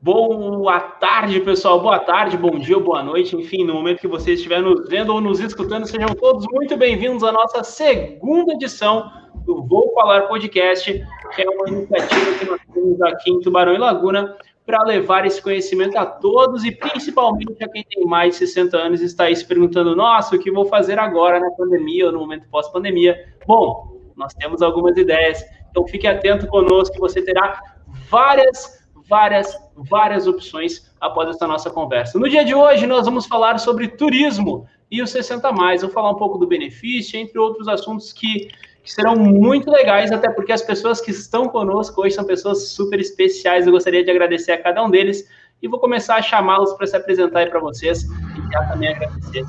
Boa tarde, pessoal. Boa tarde, bom dia, boa noite. Enfim, no momento que vocês estiverem nos vendo ou nos escutando, sejam todos muito bem-vindos à nossa segunda edição do Vou Falar Podcast, que é uma iniciativa que nós temos aqui em Tubarão e Laguna para levar esse conhecimento a todos e principalmente a quem tem mais de 60 anos e está aí se perguntando: nossa, o que vou fazer agora na pandemia ou no momento pós-pandemia? Bom, nós temos algumas ideias, então fique atento conosco você terá várias várias, várias opções após essa nossa conversa. No dia de hoje, nós vamos falar sobre turismo e o 60 mais. Vou falar um pouco do benefício, entre outros assuntos que, que serão muito legais, até porque as pessoas que estão conosco hoje são pessoas super especiais. Eu gostaria de agradecer a cada um deles e vou começar a chamá-los para se apresentar para vocês e já também agradecer.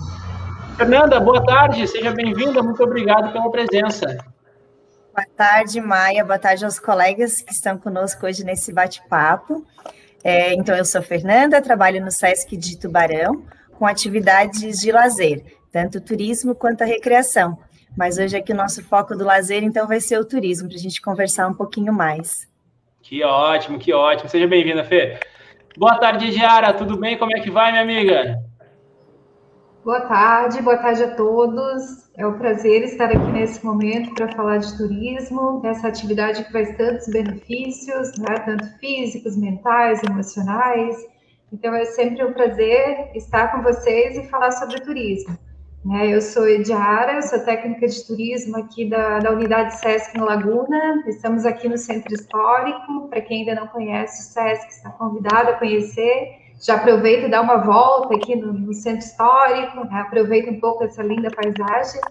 Fernanda, boa tarde, seja bem-vinda, muito obrigado pela presença. Boa tarde, Maia. Boa tarde aos colegas que estão conosco hoje nesse bate-papo. É, então, eu sou Fernanda, trabalho no SESC de Tubarão, com atividades de lazer, tanto turismo quanto a recreação. Mas hoje aqui o nosso foco do lazer, então, vai ser o turismo, para a gente conversar um pouquinho mais. Que ótimo, que ótimo. Seja bem-vinda, Fê. Boa tarde, Diara. Tudo bem? Como é que vai, minha amiga? Boa tarde, boa tarde a todos. É um prazer estar aqui nesse momento para falar de turismo, dessa atividade que traz tantos benefícios, né, tanto físicos, mentais, emocionais. Então é sempre um prazer estar com vocês e falar sobre turismo. Né, eu sou Ediara, sou técnica de turismo aqui da, da unidade SESC no Laguna. Estamos aqui no Centro Histórico. Para quem ainda não conhece o SESC, está convidado a conhecer já aproveita e dá uma volta aqui no, no centro histórico, né? aproveita um pouco essa linda paisagem.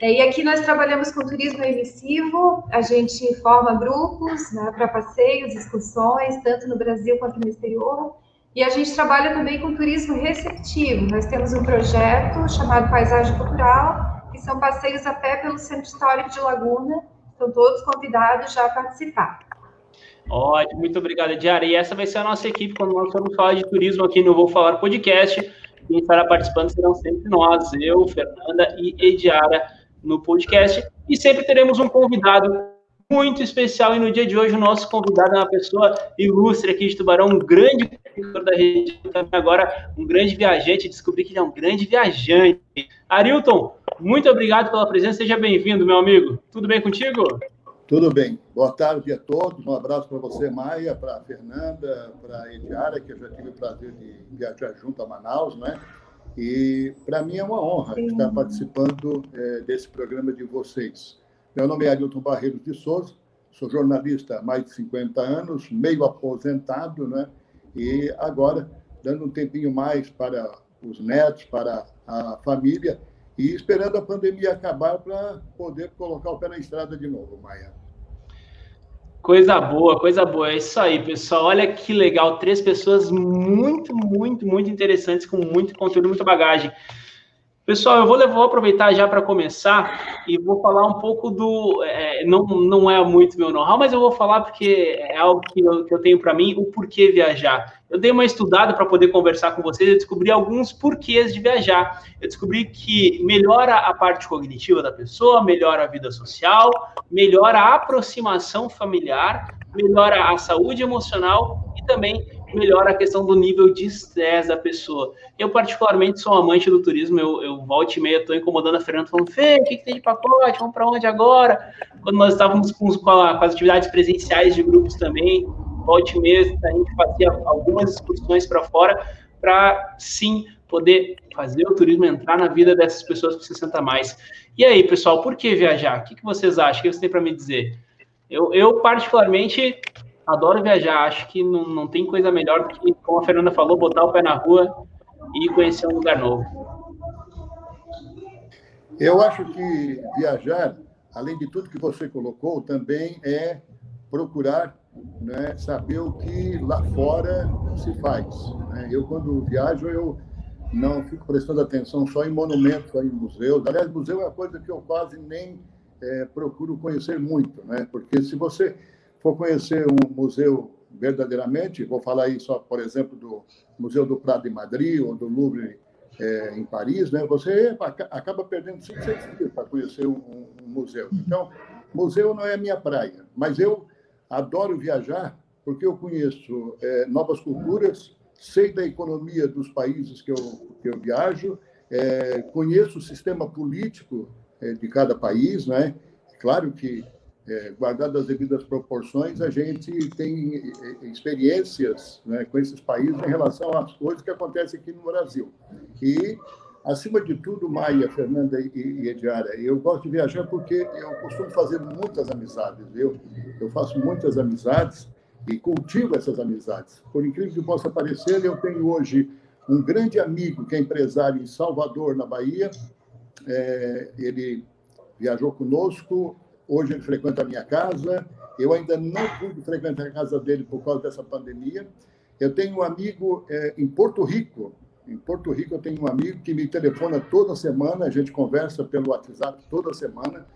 É, e aqui nós trabalhamos com turismo emissivo, a gente forma grupos né, para passeios, excursões, tanto no Brasil quanto no exterior, e a gente trabalha também com turismo receptivo. Nós temos um projeto chamado Paisagem Cultural, que são passeios a pé pelo Centro Histórico de Laguna, estão todos convidados já a participar. Ótimo, muito obrigado, Diara. E essa vai ser a nossa equipe quando nós formos falar de turismo aqui no Vou Falar Podcast. Quem estará participando serão sempre nós, eu, Fernanda e Ediara no podcast. E sempre teremos um convidado muito especial. E no dia de hoje, o nosso convidado é uma pessoa ilustre aqui de Tubarão, um grande conhecedor da região, agora um grande viajante. Descobri que ele é um grande viajante. Arilton, muito obrigado pela presença. Seja bem-vindo, meu amigo. Tudo bem contigo? Tudo bem. Boa tarde a todos. Um abraço para você, Maia, para a Fernanda, para a Ediara, que eu já tive o prazer de viajar junto a Manaus, né? E para mim é uma honra Sim. estar participando é, desse programa de vocês. Meu nome é Ailton Barreiros de Souza, sou jornalista há mais de 50 anos, meio aposentado, né? E agora dando um tempinho mais para os netos, para a família e esperando a pandemia acabar para poder colocar o pé na estrada de novo, Maia. Coisa boa, coisa boa. É isso aí, pessoal. Olha que legal. Três pessoas muito, muito, muito interessantes, com muito conteúdo, muita bagagem. Pessoal, eu vou, vou aproveitar já para começar e vou falar um pouco do. É, não, não é muito meu know-how, mas eu vou falar porque é algo que eu, que eu tenho para mim, o porquê viajar. Eu dei uma estudada para poder conversar com vocês e descobri alguns porquês de viajar. Eu descobri que melhora a parte cognitiva da pessoa, melhora a vida social, melhora a aproximação familiar, melhora a saúde emocional e também melhora a questão do nível de estresse da pessoa. Eu, particularmente, sou amante do turismo, eu, eu volta e meia estou incomodando a Fernanda, falando, Fê, o que, que tem de pacote? Vamos para onde agora? Quando nós estávamos com, com, a, com, as atividades presenciais de grupos também, volta e meia, a gente fazia algumas excursões para fora, para, sim, poder fazer o turismo entrar na vida dessas pessoas com 60 mais. E aí, pessoal, por que viajar? O que, que vocês acham? O que vocês têm para me dizer? Eu, eu, particularmente, adoro viajar. Acho que não, não tem coisa melhor do que, como a Fernanda falou, botar o pé na rua e conhecer um lugar novo. Eu acho que viajar, além de tudo que você colocou, também é procurar né, saber o que lá fora se faz. Né? Eu, quando viajo, eu não fico prestando atenção só em monumentos, só em museus. Aliás, museu é uma coisa que eu quase nem é, procuro conhecer muito, né? porque se você for conhecer um museu verdadeiramente, vou falar aí só, por exemplo, do Museu do Prado em Madrid ou do Louvre é, em Paris, né? Você acaba perdendo cinco, seis dias para conhecer um, um, museu. Então, museu não é a minha praia, mas eu adoro viajar porque eu conheço é, novas culturas, sei da economia dos países que eu, que eu viajo, é, conheço o sistema político é, de cada país, né? Claro que, é, guardado as devidas proporções, a gente tem é, experiências né, com esses países em relação às coisas que acontecem aqui no Brasil. E, acima de tudo, Maia, Fernanda e, e Ediara, eu gosto de viajar porque eu costumo fazer muitas amizades. Eu, eu faço muitas amizades e cultivo essas amizades. Por incrível que possa parecer, eu tenho hoje um grande amigo que é empresário em Salvador, na Bahia. É, ele viajou conosco, hoje ele frequenta a minha casa. Eu ainda não pude frequentar a casa dele por causa dessa pandemia. Eu tenho um amigo é, em Porto Rico. Em Porto Rico, eu tenho um amigo que me telefona toda semana, a gente conversa pelo WhatsApp toda semana.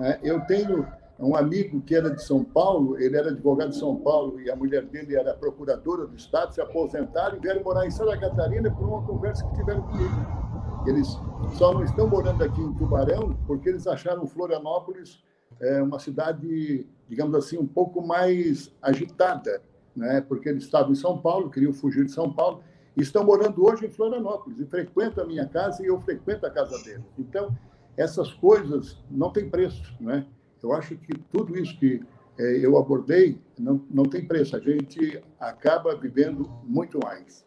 É, eu tenho um amigo que era de São Paulo, ele era advogado de São Paulo e a mulher dele era procuradora do Estado, se aposentaram e vieram morar em Santa Catarina por uma conversa que tiveram comigo. Eles só não estão morando aqui em Tubarão porque eles acharam Florianópolis é, uma cidade, digamos assim, um pouco mais agitada, né? porque eles estavam em São Paulo, queriam fugir de São Paulo, e estão morando hoje em Florianópolis, e frequentam a minha casa e eu frequento a casa deles. Então, essas coisas não têm preço, né? Eu acho que tudo isso que é, eu abordei não, não tem preço. A gente acaba vivendo muito mais.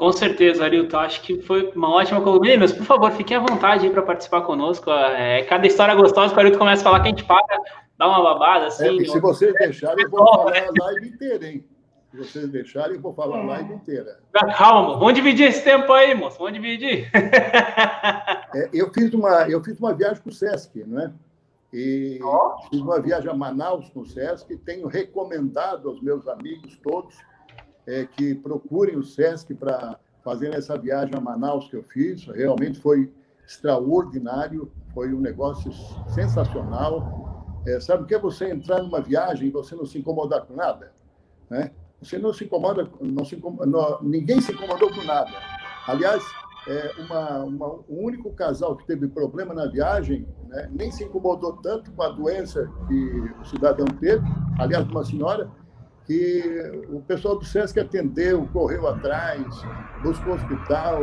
Com certeza, Arilton. Acho que foi uma ótima coluna. Meninas, por favor, fiquem à vontade para participar conosco. É, cada história gostosa que o Arilton começa a falar que a gente paga, dá uma babada. Assim, é, se vocês deixarem, eu vou falar a live inteira, hein? Se vocês deixarem, eu vou falar a live inteira. Calma, moço. Vamos dividir esse tempo aí, moço. Vamos dividir. É, eu, fiz uma, eu fiz uma viagem com o Sesc, não é? E oh. fiz uma viagem a Manaus com o Sesc. Tenho recomendado aos meus amigos todos é, que procurem o Sesc para fazer essa viagem a Manaus que eu fiz. Realmente foi extraordinário, foi um negócio sensacional. É, sabe o que é você entrar numa viagem e você não se incomodar com nada? Né? Você não se incomoda, não se incomoda, não, ninguém se incomodou com nada. Aliás, é, uma, uma, um único casal que teve problema na viagem né, nem se incomodou tanto com a doença que o cidadão teve, aliás, uma senhora, que o pessoal do SESC atendeu, correu atrás, buscou hospital,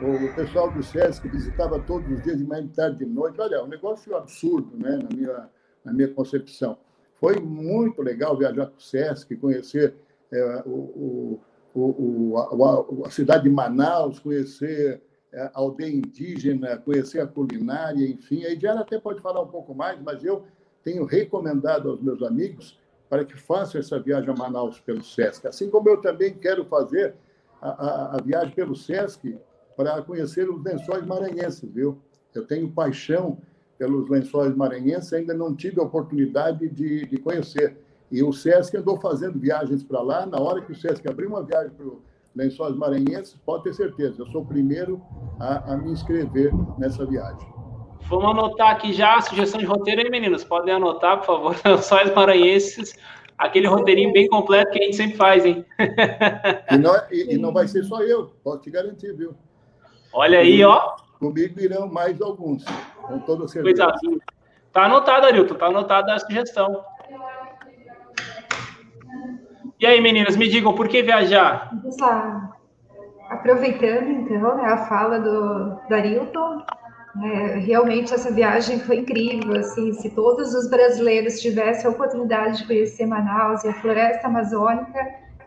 o pessoal do SESC visitava todos os dias, de manhã, de tarde, de noite. Olha, um negócio absurdo, né, na, minha, na minha concepção. Foi muito legal viajar para o SESC, conhecer é, o, o, o, a, a, cidade de Manaus, conhecer é, a aldeia indígena, conhecer a culinária, enfim. A Idiara até pode falar um pouco mais, mas eu tenho recomendado aos meus amigos para que façam essa viagem a Manaus pelo SESC. Assim como eu também quero fazer a, a, a viagem pelo SESC para conhecer os lençóis maranhenses, viu? Eu tenho paixão pelos lençóis maranhenses, ainda não tive a oportunidade de, de conhecer. E o SESC andou fazendo viagens para lá. Na hora que o SESC abriu uma viagem para o Lençóis Maranhenses, pode ter certeza, eu sou o primeiro a, a me inscrever nessa viagem. Vamos anotar aqui já a sugestão de roteiro aí, meninos. Podem anotar, por favor, Lençóis Maranhenses. Aquele roteirinho bem completo que a gente sempre faz, hein? E não, e, e não vai ser só eu, posso te garantir, viu? Olha aí, ó. Comigo irão mais alguns, com toda certeza. Coisa Tá anotado, Arilton, tá anotada a sugestão. E aí, meninas, me digam, por que viajar? Aproveitando, então, né, a fala do, do Arilton, é, realmente essa viagem foi incrível, assim, se todos os brasileiros tivessem a oportunidade de conhecer Manaus e a floresta amazônica,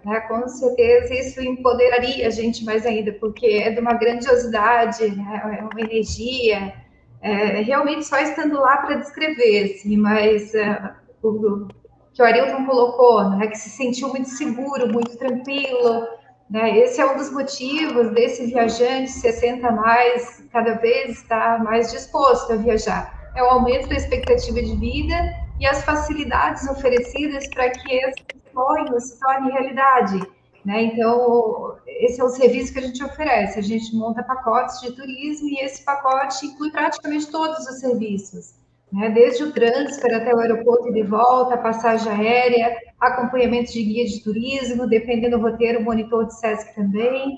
né, com certeza isso empoderaria a gente mais ainda, porque é de uma grandiosidade, né, é uma energia, é, realmente só estando lá para descrever, assim, mas é, o, que o Arilton colocou, né, que se sentiu muito seguro, muito tranquilo. Né? Esse é um dos motivos desse viajante 60 mais, cada vez está mais disposto a viajar. É o aumento da expectativa de vida e as facilidades oferecidas para que esse sonho se torne realidade. Né? Então, esse é o serviço que a gente oferece. A gente monta pacotes de turismo e esse pacote inclui praticamente todos os serviços né? desde o transfer até o aeroporto e de volta, passagem aérea, acompanhamento de guia de turismo, dependendo do roteiro, monitor de SESC também,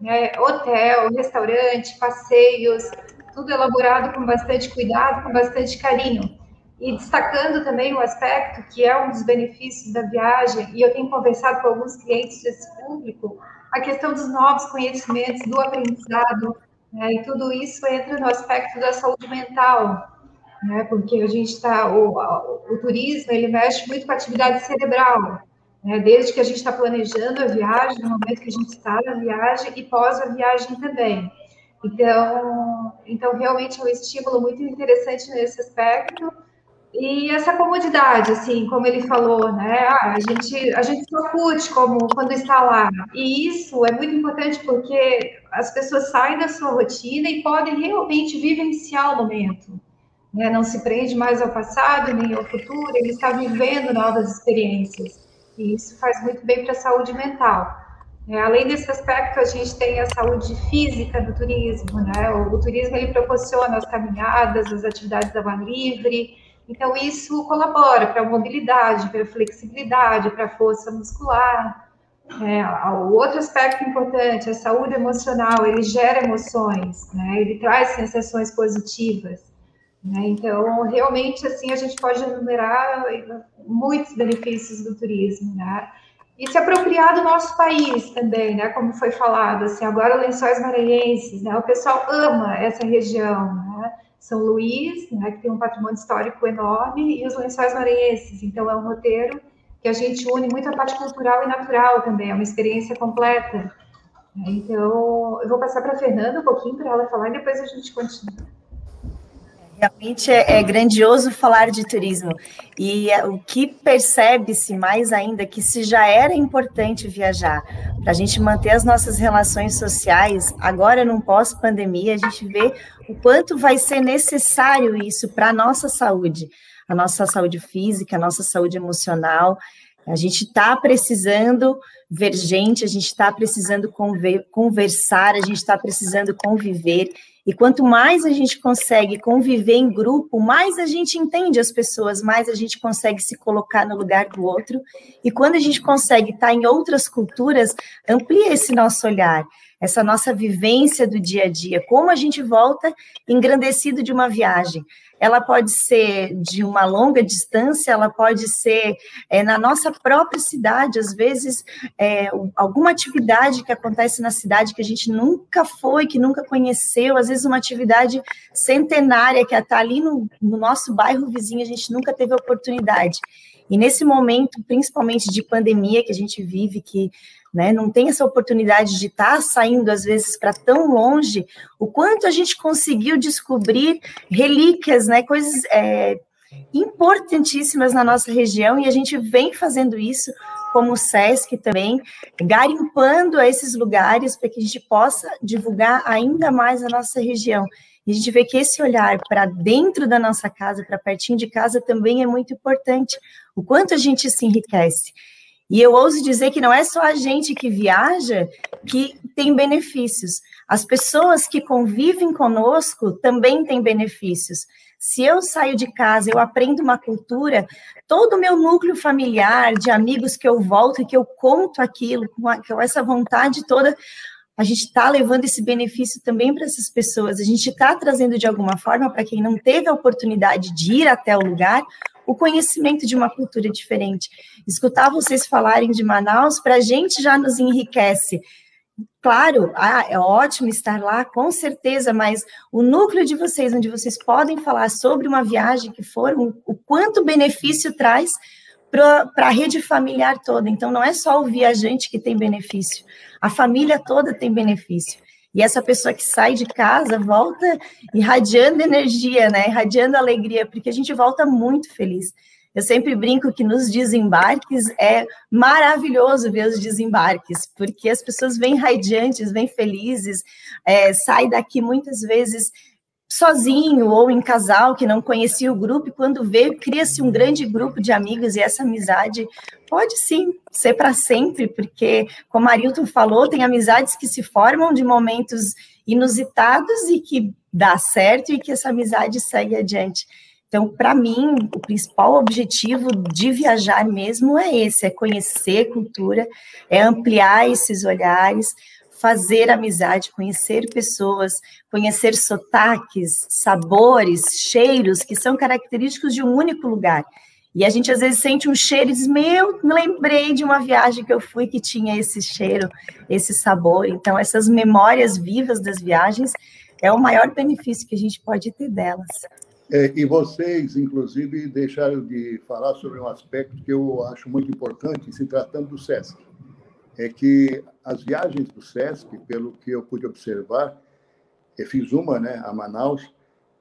né? hotel, restaurante, passeios, tudo elaborado com bastante cuidado, com bastante carinho. e destacando também o aspecto que é um dos benefícios da viagem, e eu tenho conversado com alguns clientes desse público, a questão dos novos conhecimentos, do aprendizado, né, e tudo isso entra no aspecto da saúde mental, né, porque a gente está, o, o, turismo, ele mexe muito com a atividade cerebral, né, desde que a gente está planejando a viagem, no momento que a gente está na viagem e pós a viagem também. Então, então, realmente é um estímulo muito interessante nesse aspecto, e essa comodidade, assim, como ele falou, né? Ah, a gente, a gente só curte como quando está lá. E isso é muito importante porque as pessoas saem da sua rotina e podem realmente vivenciar o momento. Né? Não se prende mais ao passado nem ao futuro, ele está vivendo novas experiências. E isso faz muito bem para a saúde mental. É, além desse aspecto, a gente tem a saúde física do turismo, né? O, o turismo ele proporciona as caminhadas, as atividades ao ar livre, então, isso colabora para a mobilidade, para a flexibilidade, para a força muscular. É, o outro aspecto importante, a saúde emocional, ele gera emoções, né? ele traz sensações positivas. Né? Então, realmente, assim, a gente pode enumerar muitos benefícios do turismo, né? E se apropriar do nosso país também, né? Como foi falado, assim, agora Lençóis Maranhenses, né? O pessoal ama essa região, né? São Luís, né, que tem um patrimônio histórico enorme, e os Lençóis Maranhenses. Então, é um roteiro que a gente une muito a parte cultural e natural também, é uma experiência completa. Então, eu vou passar para a Fernanda um pouquinho para ela falar e depois a gente continua. Realmente é, é, grandioso falar de turismo. E é, o que percebe-se mais ainda que se já era importante viajar para a gente manter as nossas relações sociais, agora num pós-pandemia, a gente vê o quanto vai ser necessário isso para a nossa saúde, a nossa saúde física, a nossa saúde emocional. A gente está precisando ver gente, a gente está precisando conversar, a gente está precisando conviver. E quanto mais a gente consegue conviver em grupo, mais a gente entende as pessoas, mais a gente consegue se colocar no lugar do outro. E quando a gente consegue estar em outras culturas, amplia esse nosso olhar, essa nossa vivência do dia a dia, como a gente volta engrandecido de uma viagem ela pode ser de uma longa distância, ela pode ser é, na nossa própria cidade, às vezes é, alguma atividade que acontece na cidade que a gente nunca foi, que nunca conheceu, às vezes uma atividade centenária que está ali no, no nosso bairro vizinho, a gente nunca teve oportunidade. E nesse momento, principalmente de pandemia que a gente vive, que né, não tem essa oportunidade de estar tá saindo, às vezes, para tão longe, o quanto a gente conseguiu descobrir relíquias, né, coisas é, importantíssimas na nossa região, e a gente vem fazendo isso como o SESC também, garimpando esses lugares para que a gente possa divulgar ainda mais a nossa região. E a gente vê que esse olhar para dentro da nossa casa, para pertinho de casa, também é muito importante. O quanto a gente se enriquece. E eu ouso dizer que não é só a gente que viaja que tem benefícios. As pessoas que convivem conosco também têm benefícios. Se eu saio de casa, eu aprendo uma cultura, todo o meu núcleo familiar, de amigos que eu volto e que eu conto aquilo, com, essa vontade toda, a gente está levando esse benefício também para essas pessoas, a gente está trazendo de alguma forma para quem não teve a oportunidade de ir até o lugar o conhecimento de uma cultura diferente. Escutar vocês falarem de Manaus, para a gente já nos enriquece. Claro, ah, é ótimo estar lá, com certeza, mas o núcleo de vocês, onde vocês podem falar sobre uma viagem que foram, o quanto benefício traz para a rede familiar toda. Então, não é só o viajante que tem benefício, a família toda tem benefício. E essa pessoa que sai de casa volta irradiando energia, né? Irradiando alegria, porque a gente volta muito feliz. Eu sempre brinco que nos desembarques é maravilhoso ver os desembarques, porque as pessoas vêm radiantes, vêm felizes, é, saem daqui muitas vezes sozinho ou em casal que não conhecia o grupo, e quando vê, cria-se um grande grupo de amigos e essa amizade pode sim ser para sempre, porque, como a Arilton falou, tem amizades que se formam de momentos inusitados e que dá certo e que essa amizade segue adiante. Então, para mim, o principal objetivo de viajar mesmo é esse: é conhecer cultura, é ampliar esses olhares, fazer amizade, conhecer pessoas, conhecer sotaques, sabores, cheiros que são característicos de um único lugar. E a gente às vezes sente um cheiro e diz: Meu, me lembrei de uma viagem que eu fui que tinha esse cheiro, esse sabor. Então, essas memórias vivas das viagens é o maior benefício que a gente pode ter delas. É, e vocês, inclusive, deixaram de falar sobre um aspecto que eu acho muito importante, se tratando do SESC. É que as viagens do SESC, pelo que eu pude observar, eu fiz uma né, a Manaus,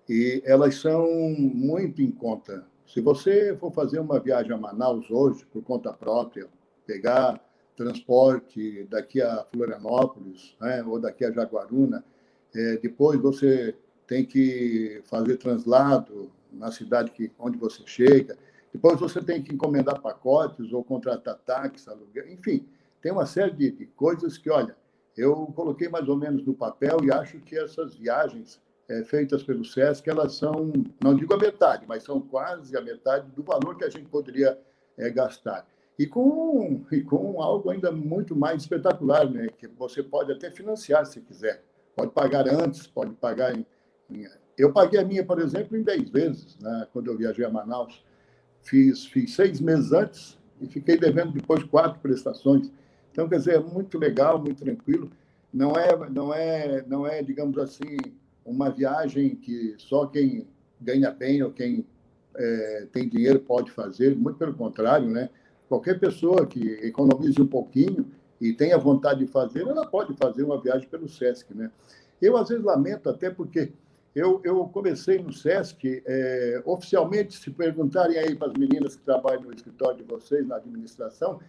e elas são muito em conta. Se você for fazer uma viagem a Manaus hoje, por conta própria, pegar transporte daqui a Florianópolis, né, ou daqui a Jaguaruna, é, depois você tem que fazer translado na cidade que, onde você chega, depois você tem que encomendar pacotes ou contratar táxi, aluguel, enfim, tem uma série de, de coisas que, olha, eu coloquei mais ou menos no papel e acho que essas viagens é, feitas pelo SESC, elas são, não digo a metade, mas são quase a metade do valor que a gente poderia é, gastar. E com, e com algo ainda muito mais espetacular, né? que você pode até financiar se quiser. Pode pagar antes, pode pagar em, em... Eu paguei a minha, por exemplo, em 10 vezes, né? quando eu viajei a Manaus. Fiz, fiz seis meses antes e fiquei devendo depois quatro prestações. Então, quer dizer, é muito legal, muito tranquilo. Não é, não é, não é digamos assim, uma viagem que só quem ganha bem ou quem é, tem dinheiro pode fazer, muito pelo contrário, né? Qualquer pessoa que economize um pouquinho e tenha vontade de fazer, ela pode fazer uma viagem pelo SESC, né? Eu, às vezes, lamento até porque eu, eu comecei no SESC, é, oficialmente, se perguntarem aí para as meninas que trabalham no escritório de vocês, na administração,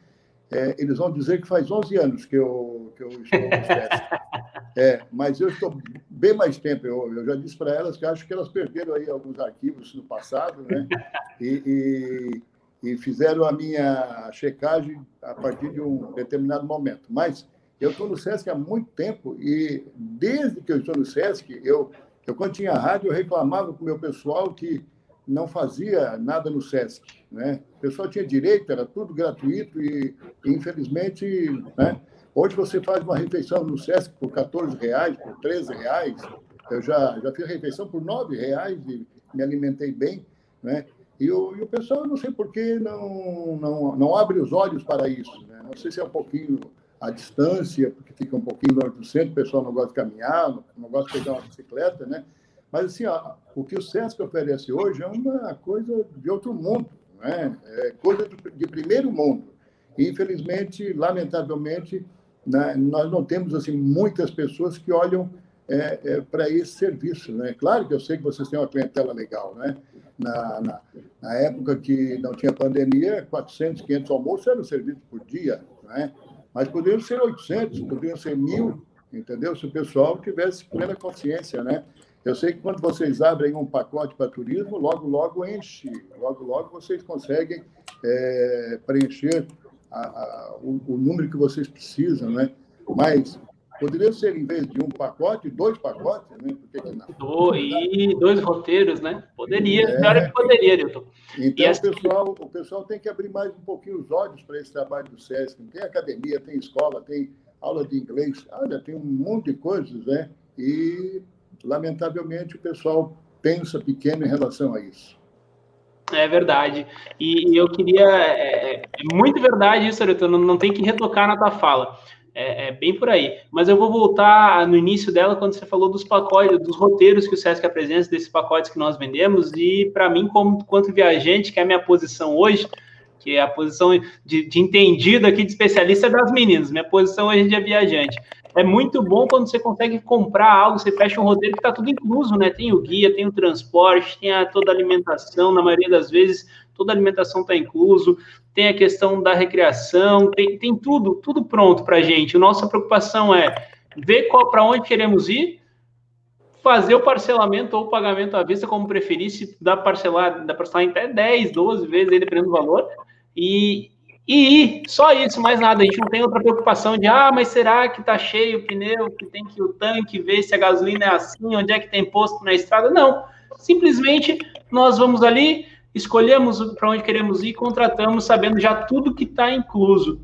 é, eles vão dizer que faz 11 anos que eu, que eu estou no SESC. É, mas eu estou bem mais tempo. Eu, eu já disse para elas que acho que elas perderam aí alguns arquivos no passado, né? E, e, e, fizeram a minha checagem a partir de um determinado momento. Mas eu estou no SESC há muito tempo e desde que eu estou no SESC, eu, eu quando tinha rádio, eu reclamava com o meu pessoal que não fazia nada no SESC, né? O pessoal tinha direito, era tudo gratuito e, infelizmente, né? Hoje você faz uma refeição no SESC por 14 reais, por 13 reais. Eu já, já fiz refeição por 9 reais e me alimentei bem. Né? E, o, e o pessoal, não sei por que, não, não, não abre os olhos para isso. Né? Não sei se é um pouquinho a distância, porque fica um pouquinho longe do centro, o pessoal não gosta de caminhar, não, gosta de pegar uma bicicleta, né? Mas, assim, ó, o que o SESC oferece hoje é uma coisa de outro mundo, né? é coisa de primeiro mundo. E, infelizmente, lamentavelmente, né, nós não temos assim muitas pessoas que olham é, é, para esse serviço. Né? Claro que eu sei que vocês têm uma clientela legal. Né? Na, na, na época que não tinha pandemia, 400, 500 almoços eram servidos por dia. Né? Mas poderiam ser 800, poderiam ser mil, entendeu? Se o pessoal tivesse plena consciência. Né? Eu sei que quando vocês abrem um pacote para turismo, logo, logo enche. Logo, logo vocês conseguem é, preencher a, a, o, o, número que vocês precisam, né? Mas poderia ser, em vez de um pacote, dois pacotes, né? Porque não? E dois roteiros, né? Poderia, é. é que poderia, Nilton. Então, o, pessoal, o pessoal tem que abrir mais um pouquinho os olhos para esse trabalho do SESC. Tem academia, tem escola, tem aula de inglês, olha, tem um monte de coisas, né? E, lamentavelmente, o pessoal pensa pequeno em relação a isso. É verdade. E eu queria. É, é, é muito verdade isso, Areto, não, tem que retocar na tua fala. É, é, bem por aí. Mas eu vou voltar no início dela, quando você falou dos pacotes, dos roteiros que o Sesc apresenta, desses pacotes que nós vendemos, e para mim, como quanto viajante, que é a minha posição hoje, que é a posição de, de entendido aqui, de especialista das meninas, minha posição hoje de viajante é muito bom quando você consegue comprar algo, você fecha um roteiro que está tudo incluso, né? Tem o guia, tem o transporte, tem a, toda a alimentação, na maioria das vezes toda a alimentação está incluso, tem a questão da recreação, tem, tem tudo, tudo pronto para a gente. Nossa preocupação é ver para onde queremos ir, fazer o parcelamento ou o pagamento à vista, como preferir, se dá parcelar, dá parcelar em até 10, 12 vezes, aí, dependendo do valor, e, e só isso, mais nada. A gente não tem outra preocupação de, ah, mas será que tá cheio o pneu, que tem que o tanque ver se a gasolina é assim, onde é que tem posto na estrada? Não. Simplesmente nós vamos ali, escolhemos para onde queremos ir, contratamos, sabendo já tudo que está incluso.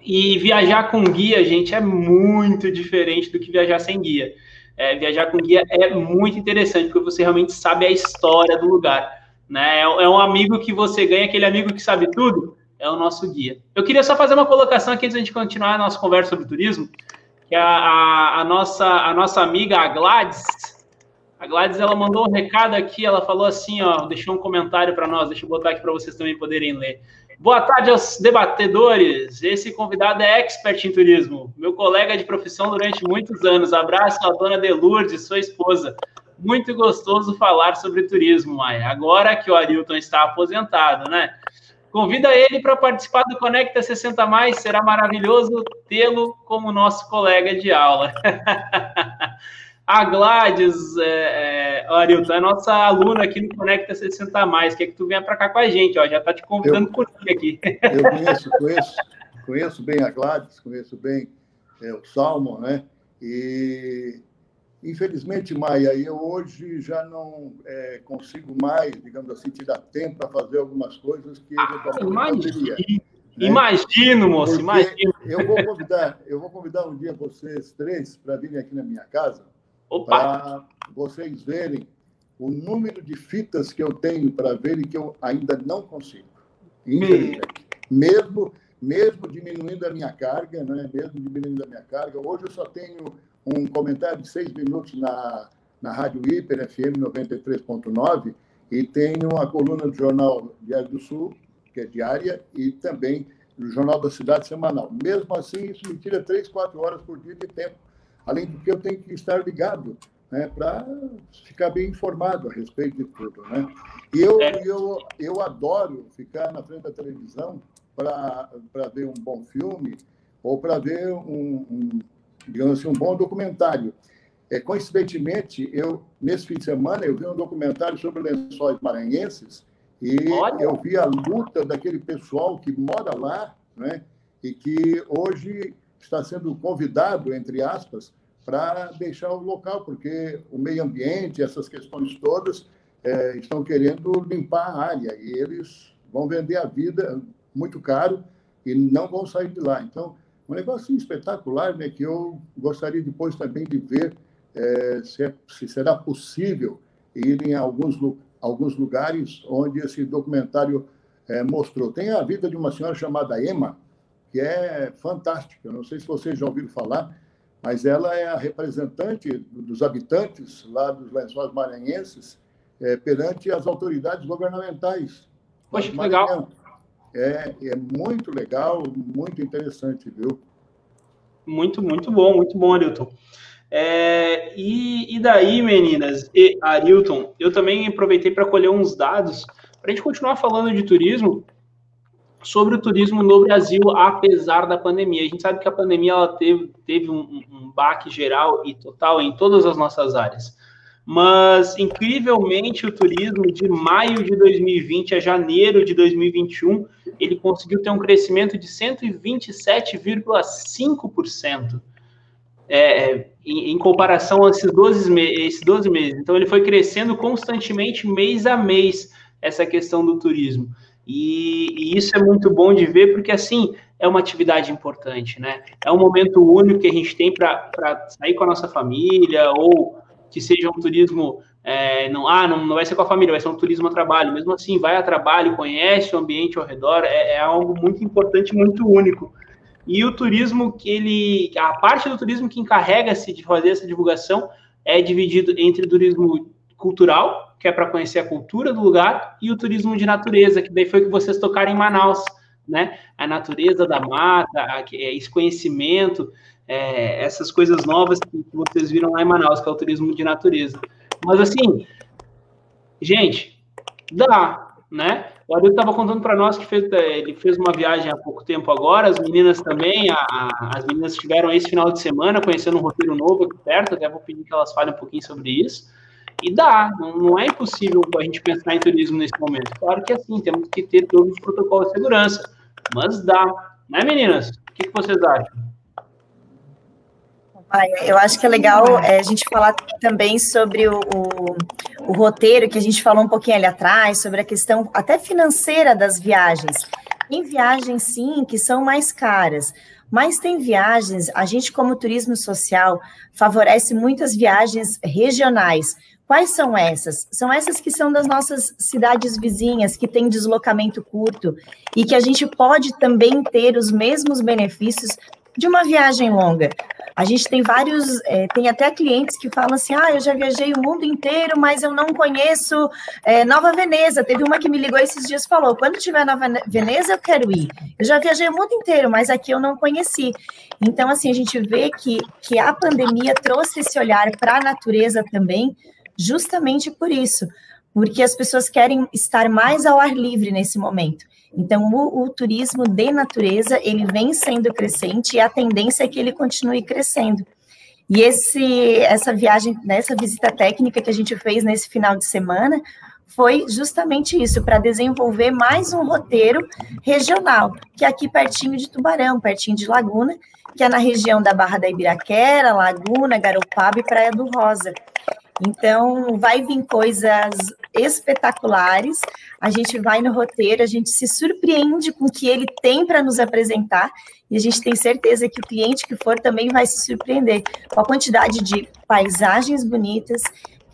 E viajar com guia, gente, é muito diferente do que viajar sem guia. É, viajar com guia é muito interessante, porque você realmente sabe a história do lugar. Né? É, é um amigo que você ganha, aquele amigo que sabe tudo, é o nosso guia. Eu queria só fazer uma colocação aqui antes de a gente continuar a nossa conversa sobre turismo, que a, a, a nossa, a nossa amiga, a Gladys, a Gladys, ela mandou um recado aqui, ela falou assim, ó, deixou um comentário para nós, deixa eu botar aqui para vocês também poderem ler. Boa tarde aos debatedores. Esse convidado é expert em turismo, meu colega de profissão durante muitos anos. Abraço à dona Delourdes, sua esposa. Muito gostoso falar sobre turismo, Maia. Agora que o Arilton está aposentado, né? Convida ele para participar do Conecta 60 Mais, será maravilhoso tê-lo como nosso colega de aula. A Gladys, é, é, Arilton, é nossa aluna aqui no Conecta 60 Mais, quer que tu venha para cá com a gente, ó, já está te convidando eu, por aqui. Eu conheço, conheço, conheço bem a Gladys, conheço bem é, o Salmo, né? E infelizmente, Maia, eu hoje já não é, consigo mais, digamos assim, tirar tempo para fazer algumas coisas que ah, imagino, poderia. Né? Imagino, moço, Porque imagino. Eu vou convidar, eu vou convidar um dia vocês três para virem aqui na minha casa para vocês verem o número de fitas que eu tenho para ver e que eu ainda não consigo. Infelizmente. Mesmo, mesmo diminuindo a minha carga, né? mesmo diminuindo a minha carga, hoje eu só tenho um comentário de seis minutos na, na Rádio Hiper FM 93.9 e tenho a coluna do Jornal Diário do Sul, que é diária, e também do Jornal da Cidade semanal. Mesmo assim, isso me tira três, quatro horas por dia de tempo Além do que eu tenho que estar ligado né, para ficar bem informado a respeito de tudo. Né? E eu, é. eu, eu adoro ficar na frente da televisão para ver um bom filme ou para ver um, um, digamos assim, um bom documentário. É, coincidentemente, eu, nesse fim de semana, eu vi um documentário sobre lençóis maranhenses e Olha. eu vi a luta daquele pessoal que mora lá né, e que hoje está sendo convidado, entre aspas, para deixar o local, porque o meio ambiente, essas questões todas, é, estão querendo limpar a área e eles vão vender a vida muito caro e não vão sair de lá. Então, um negócio espetacular, né, que eu gostaria depois também de ver é, se, é, se, será possível ir em alguns, alguns lugares onde esse documentário é, mostrou. Tem a vida de uma senhora chamada Emma, que é fantástica. Não sei se vocês já ouviram falar, mas ela é a representante dos habitantes lá dos lençóis maranhenses é, perante as autoridades governamentais. Poxa, que legal. É, é muito legal, muito interessante, viu? Muito, muito bom, muito bom, Arilton. É, e, e, daí, meninas e Arilton, eu também aproveitei para colher uns dados para a gente continuar falando de turismo sobre o turismo no Brasil, apesar da pandemia. A gente sabe que a pandemia ela teve, teve um, um baque geral e total em todas as nossas áreas. Mas, incrivelmente, o turismo de maio de 2020 a janeiro de 2021, ele conseguiu ter um crescimento de 127,5%. É, em, em, comparação a esses 12, me esses 12 meses. Então, ele foi crescendo constantemente, mês a mês, essa questão do turismo. E, e, isso é muito bom de ver, porque assim é uma atividade importante, né? É um momento único que a gente tem para sair com a nossa família, ou que seja um turismo. É, não, ah, não, não vai ser com a família, vai ser um turismo a trabalho. Mesmo assim, vai a trabalho, conhece o ambiente ao redor, é, é algo muito importante, muito único. E o turismo que ele. A parte do turismo que encarrega-se de fazer essa divulgação é dividido entre turismo cultural, que é para conhecer a cultura do lugar, e o turismo de natureza, que daí foi que vocês tocaram em Manaus, né? A natureza da mata, esse conhecimento, é, essas coisas novas que vocês viram lá em Manaus, que é o turismo de natureza. Mas assim, gente, dá, né? O Adil estava contando para nós que fez, é, ele fez uma viagem há pouco tempo agora, as meninas também, a, a, as meninas estiveram esse final de semana conhecendo um roteiro novo aqui perto, até vou pedir que elas falem um pouquinho sobre isso. E dá, não, não é impossível a gente pensar em turismo nesse momento. Claro que é assim, temos que ter todos os protocolos de segurança, mas dá, né, meninas? O que, que vocês acham? Eu acho que é legal é, a gente falar também sobre o, o, o, roteiro que a gente falou um pouquinho ali atrás, sobre a questão até financeira das viagens. Tem viagens, sim, que são mais caras, mas tem viagens, a gente, como turismo social, favorece muitas viagens regionais. Quais são essas? São essas que são das nossas cidades vizinhas, que têm deslocamento curto e que a gente pode também ter os mesmos benefícios de uma viagem longa. A gente tem vários, é, tem até clientes que falam assim: ah, eu já viajei o mundo inteiro, mas eu não conheço é, Nova Veneza. Teve uma que me ligou esses dias e falou: quando tiver Nova Veneza, eu quero ir. Eu já viajei o mundo inteiro, mas aqui eu não conheci. Então, assim, a gente vê que, que a pandemia trouxe esse olhar para a natureza também, justamente por isso, porque as pessoas querem estar mais ao ar livre nesse momento. Então, o, o, turismo de natureza, ele vem sendo crescente e a tendência é que ele continue crescendo. E esse, essa viagem, nessa visita técnica que a gente fez nesse final de semana, foi justamente isso, para desenvolver mais um roteiro regional, que é aqui pertinho de Tubarão, pertinho de Laguna, que é na região da Barra da Ibiraquera, Laguna, Garopaba e Praia do Rosa. Então, vai vir coisas espetaculares. A gente vai no roteiro, a gente se surpreende com o que ele tem para nos apresentar e a gente tem certeza que o cliente que for também vai se surpreender com a quantidade de paisagens bonitas,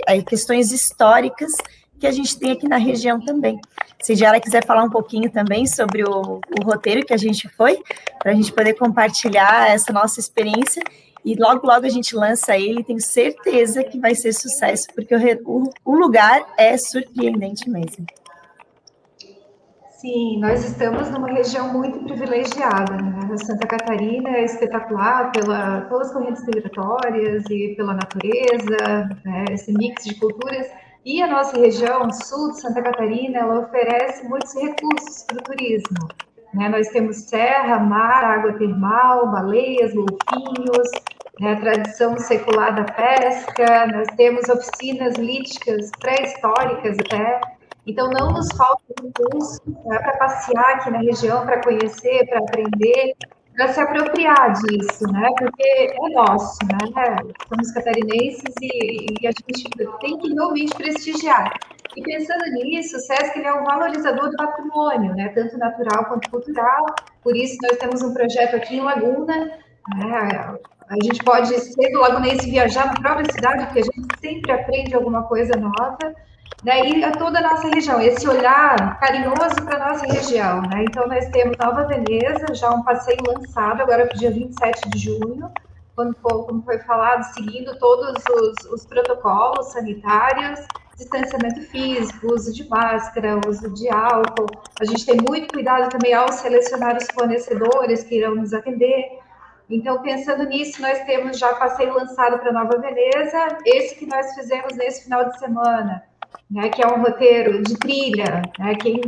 eh, questões históricas que a gente tem aqui na região também. Se a Diara quiser falar um pouquinho também sobre o, o roteiro que a gente foi, para a gente poder compartilhar essa nossa experiência e logo, logo a gente lança ele, tenho certeza que vai ser sucesso, porque o, o lugar é surpreendente mesmo. Sim, nós estamos numa região muito privilegiada. Né? Santa Catarina é espetacular pela, pelas correntes migratórias e pela natureza, né? esse mix de culturas. E a nossa região, sul de Santa Catarina, ela oferece muitos recursos para o turismo. Né? Nós temos serra, mar, água termal, baleias, golfinhos, né? a tradição secular da pesca, nós temos oficinas líticas pré-históricas até. Então, não nos falta recurso né, para passear aqui na região, para conhecer, para aprender, para se apropriar disso, né? Porque é nosso, né? Somos catarinenses e, e a gente tem que realmente prestigiar. E pensando nisso, o SESC é um valorizador do patrimônio, né, tanto natural quanto cultural. Por isso, nós temos um projeto aqui em Laguna. Né, a gente pode ser do lagunense viajar na própria cidade, porque a gente sempre aprende alguma coisa nova. Né, e a toda a nossa região, esse olhar carinhoso para a nossa região. Né? Então, nós temos Nova Veneza, já um passeio lançado agora para o dia 27 de junho, quando for, como foi falado, seguindo todos os, os protocolos sanitários, distanciamento físico, uso de máscara, uso de álcool. A gente tem muito cuidado também ao selecionar os fornecedores que irão nos atender. Então, pensando nisso, nós temos já passeio lançado para Nova Veneza, esse que nós fizemos nesse final de semana, né, que é um roteiro de trilha, né, quem,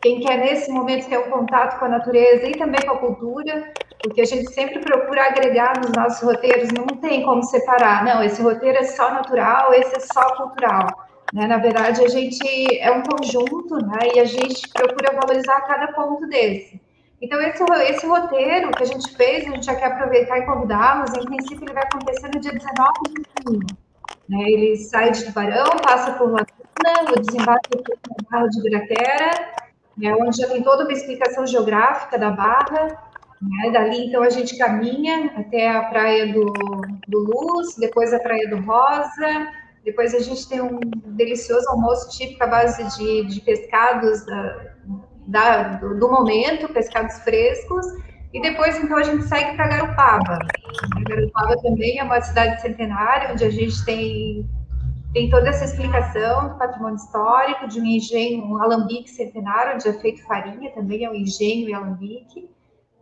quem quer nesse momento ter um contato com a natureza e também com a cultura, porque a gente sempre procura agregar nos nossos roteiros, não tem como separar, não, esse roteiro é só natural, esse é só cultural. Né? Na verdade, a gente é um conjunto, né? E a gente procura valorizar cada ponto desse. Então, esse, esse roteiro que a gente fez, a gente já quer aproveitar e convidá-los. Em princípio, ele vai acontecer no dia 19 de junho. Né? Ele sai de Tubarão, passa por Laguna, o desembarque na Barra de Ibiraquera, né? onde já tem toda uma explicação geográfica da Barra. Né? Dali, então, a gente caminha até a Praia do, do Luz, depois a Praia do Rosa, depois a gente tem um delicioso almoço típico à base de, de pescados da, da, do, do, momento, pescados frescos. E depois, então, a gente segue para Garopaba. Garopaba também é uma cidade centenária, onde a gente tem, tem toda essa explicação do patrimônio histórico, de um engenho, um alambique centenário, onde é feito farinha, também é um engenho e alambique.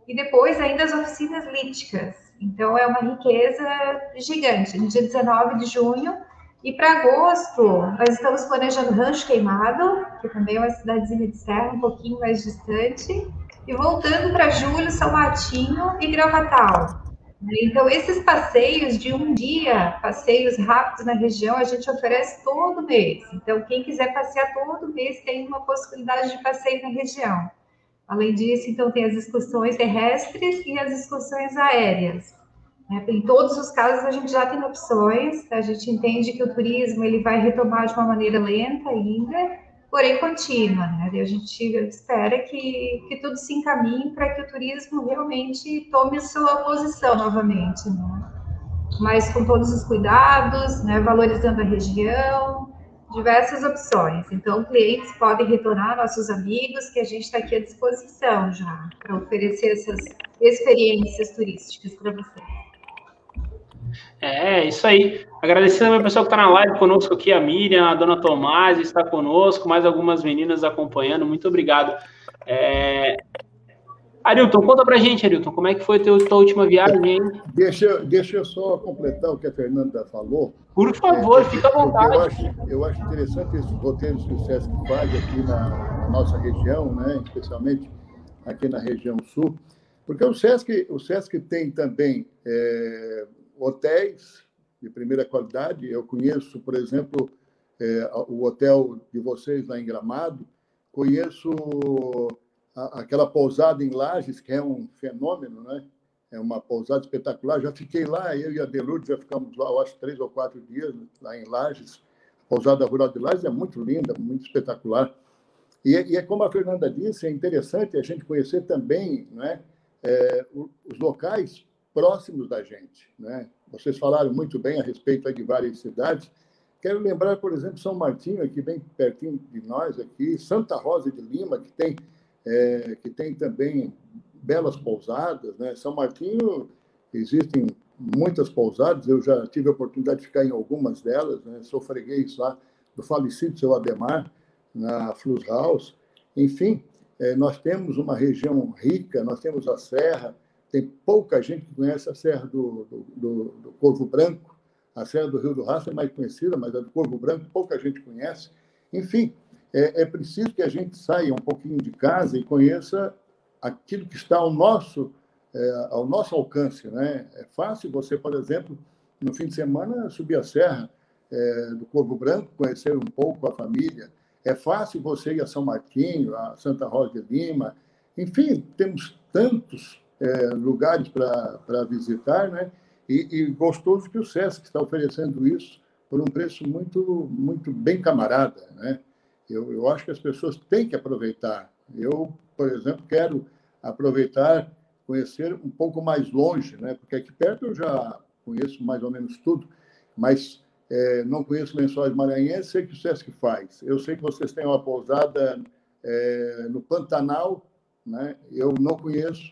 E depois, ainda as oficinas líticas. Então, é uma riqueza gigante. No dia 19 de junho, e para agosto, nós estamos planejando Rancho Queimado, que também é uma cidadezinha de serra, um pouquinho mais distante. E voltando para julho, São Martinho e Gravatal. Então, esses passeios de um dia, passeios rápidos na região, a gente oferece todo mês. Então, quem quiser passear todo mês tem uma possibilidade de passeio na região. Além disso, então, tem as excursões terrestres e as excursões aéreas. Né? Em todos os casos, a gente já tem opções, a gente entende que o turismo ele vai retomar de uma maneira lenta ainda, porém contínua, né? E a gente espera que, que tudo se encaminhe para que o turismo realmente tome sua posição novamente, né? Mas com todos os cuidados, né? Valorizando a região, diversas opções. Então, clientes podem retornar nossos amigos, que a gente está aqui à disposição já para oferecer essas experiências turísticas para vocês. É, isso aí. Agradecendo ao pessoal que está na live conosco aqui, a Miriam, a dona Tomás está conosco, mais algumas meninas acompanhando. Muito obrigado. É... Arilton, conta pra gente, Arilton, como é que foi a tua última viagem, hein? Deixa, deixa eu só completar o que a Fernanda falou. Por favor, é, fica à vontade. Eu acho, eu acho interessante esses roteiros que o SESC faz aqui na, na nossa região, né? especialmente aqui na região sul, porque o SESC, o SESC tem também é, hotéis de primeira qualidade. Eu conheço, por exemplo, é, o hotel de vocês lá em Gramado, conheço a, aquela pousada em Lages, que é um fenômeno, né? É uma pousada espetacular. Já fiquei lá, eu e a Delude já ficamos lá, eu acho, três ou quatro dias lá em Lages. A pousada rural de Lages é muito linda, muito espetacular. E, e é como a Fernanda disse, é interessante a gente conhecer também né, é, os locais próximos da gente. Né? Vocês falaram muito bem a respeito de várias cidades. Quero lembrar, por exemplo, São Martinho, aqui bem pertinho de nós, aqui, Santa Rosa de Lima, que tem, é, que tem também belas pousadas. Né? São Martinho, existem muitas pousadas, eu já tive a oportunidade de ficar em algumas delas, né? sou freguês lá do falecido seu Ademar, na Flus House. Enfim, é, nós temos uma região rica, nós temos a Serra, tem pouca gente que conhece a Serra do, do, do, do Corvo Branco. A Serra do Rio do Rastro é mais conhecida, mas a do Corvo Branco pouca gente conhece. Enfim, é, é preciso que a gente saia um pouquinho de casa e conheça aquilo que está ao nosso, é, ao nosso alcance. Né? É fácil você, por exemplo, no fim de semana, subir a Serra é, do Corvo Branco, conhecer um pouco a família. É fácil você ir a São Martinho, a Santa Rosa de Lima. Enfim, temos tantos é, lugares para visitar, né? E, e, gostoso que o SESC está oferecendo isso por um preço muito, muito bem camarada, né? Eu, eu acho que as pessoas têm que aproveitar. Eu, por exemplo, quero aproveitar, conhecer um pouco mais longe, né? Porque aqui perto eu já conheço mais ou menos tudo, mas é, não conheço Lençóis Maranhenses, sei que o SESC faz. Eu sei que vocês têm uma pousada é, no Pantanal, né? Eu não conheço,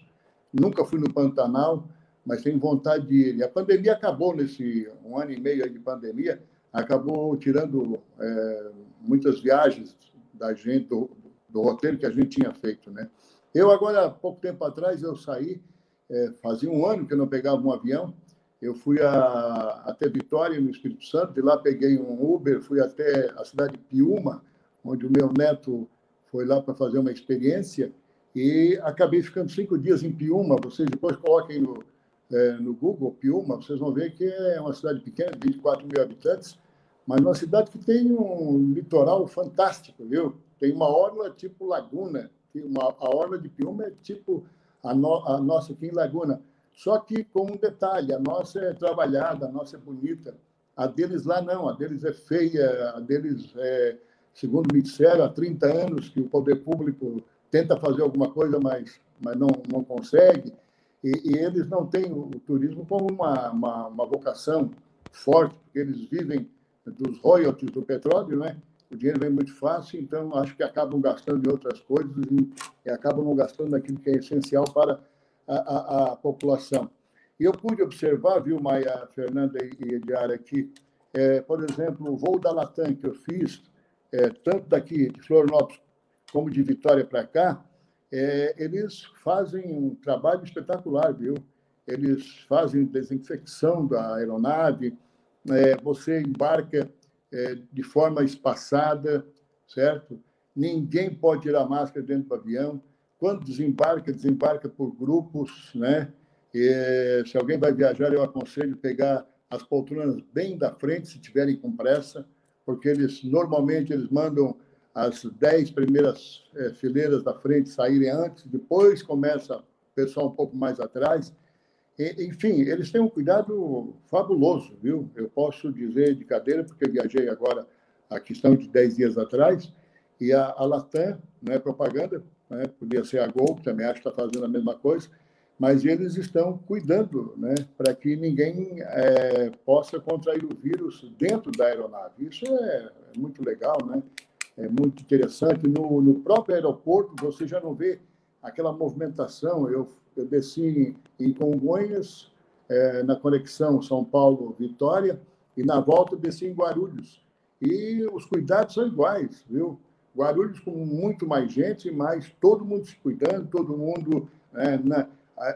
Nunca fui no Pantanal, mas tenho vontade de ir. A pandemia acabou nesse um ano e meio de pandemia, acabou tirando é, muitas viagens da gente do, do, roteiro que a gente tinha feito, né? Eu agora, pouco tempo atrás, eu saí, é, fazia um ano que eu não pegava um avião. Eu fui a, até Vitória, no Espírito Santo, de lá peguei um Uber, fui até a cidade de Piúma, onde o meu neto foi lá para fazer uma experiência e acabei ficando cinco dias em Piúma. Vocês depois coloquem no, é, no Google Piúma, vocês vão ver que é uma cidade pequena, 24 mil habitantes, mas uma cidade que tem um litoral fantástico, viu? Tem uma orla tipo Laguna, uma, a orla de Piúma é tipo a, no, a nossa aqui em Laguna, só que com um detalhe, a nossa é trabalhada, a nossa é bonita, a deles lá não, a deles é feia, a deles é, segundo me disseram, há 30 anos que o poder público tenta fazer alguma coisa, mas, mas não, não consegue. E, e eles não têm o, turismo como uma, uma, uma, vocação forte, porque eles vivem dos royalties do petróleo, né? O dinheiro vem muito fácil, então acho que acabam gastando em outras coisas e, e acabam não gastando naquilo que é essencial para a, a, a população. E eu pude observar, viu, Maia, Fernanda e Ediar aqui, é, por exemplo, o voo da Latam que eu fiz, é, tanto daqui de Florianópolis como de Vitória para cá, é, eles fazem um trabalho espetacular, viu? Eles fazem desinfecção da aeronave, é, você embarca é, de forma espaçada, certo? Ninguém pode tirar máscara dentro do avião. Quando desembarca, desembarca por grupos, né? E, se alguém vai viajar, eu aconselho pegar as poltronas bem da frente, se tiverem com pressa, porque eles normalmente eles mandam as dez primeiras é, fileiras da frente saírem antes, depois começa o pessoal um pouco mais atrás. E, enfim, eles têm um cuidado fabuloso, viu? Eu posso dizer de cadeira, porque viajei agora a questão de dez dias atrás, E a, a Latam, não é propaganda, né? podia ser a Gol, também acho que está fazendo a mesma coisa, mas eles estão cuidando né, para que ninguém é, possa contrair o vírus dentro da aeronave. Isso é, é muito legal, né? É muito interessante. No, no, próprio aeroporto, você já não vê aquela movimentação. Eu, eu desci em, Congonhas, é, na conexão São Paulo-Vitória, e na volta desci em Guarulhos. E os cuidados são iguais, viu? Guarulhos com muito mais gente, mas todo mundo se cuidando, todo mundo né, na,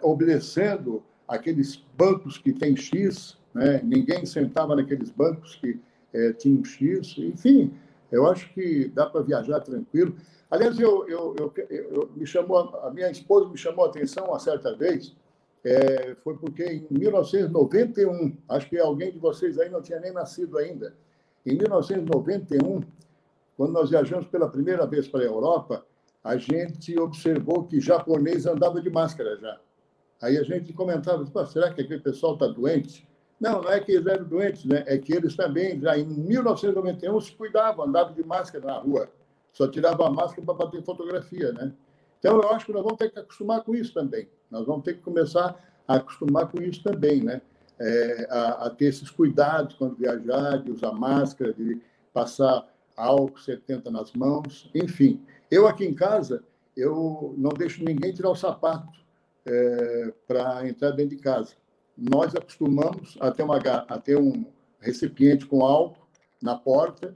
obedecendo aqueles bancos que tem X, né? ninguém sentava naqueles bancos que é, tinham X, enfim, eu acho que dá para viajar tranquilo. Aliás, eu, eu, eu, eu, me chamou, a minha esposa me chamou a atenção uma certa vez, é, foi porque em 1991, acho que alguém de vocês aí não tinha nem nascido ainda, em 1991, quando nós viajamos pela primeira vez para a Europa, a gente observou que japonês andava de máscara já. Aí a gente comentava, será que aquele pessoal está doente? Não, não é que eles eram doentes, né? é que eles também, já em 1991, se cuidavam, andavam de máscara na rua. Só tiravam a máscara para bater fotografia. Né? Então, eu acho que nós vamos ter que acostumar com isso também. Nós vamos ter que começar a acostumar com isso também, né? É, a, a, ter esses cuidados quando viajar, de usar máscara, de passar álcool 70 nas mãos, enfim. Eu aqui em casa, eu não deixo ninguém tirar o sapato é, para entrar dentro de casa. Nós acostumamos a ter, uma, a ter um recipiente com álcool na porta,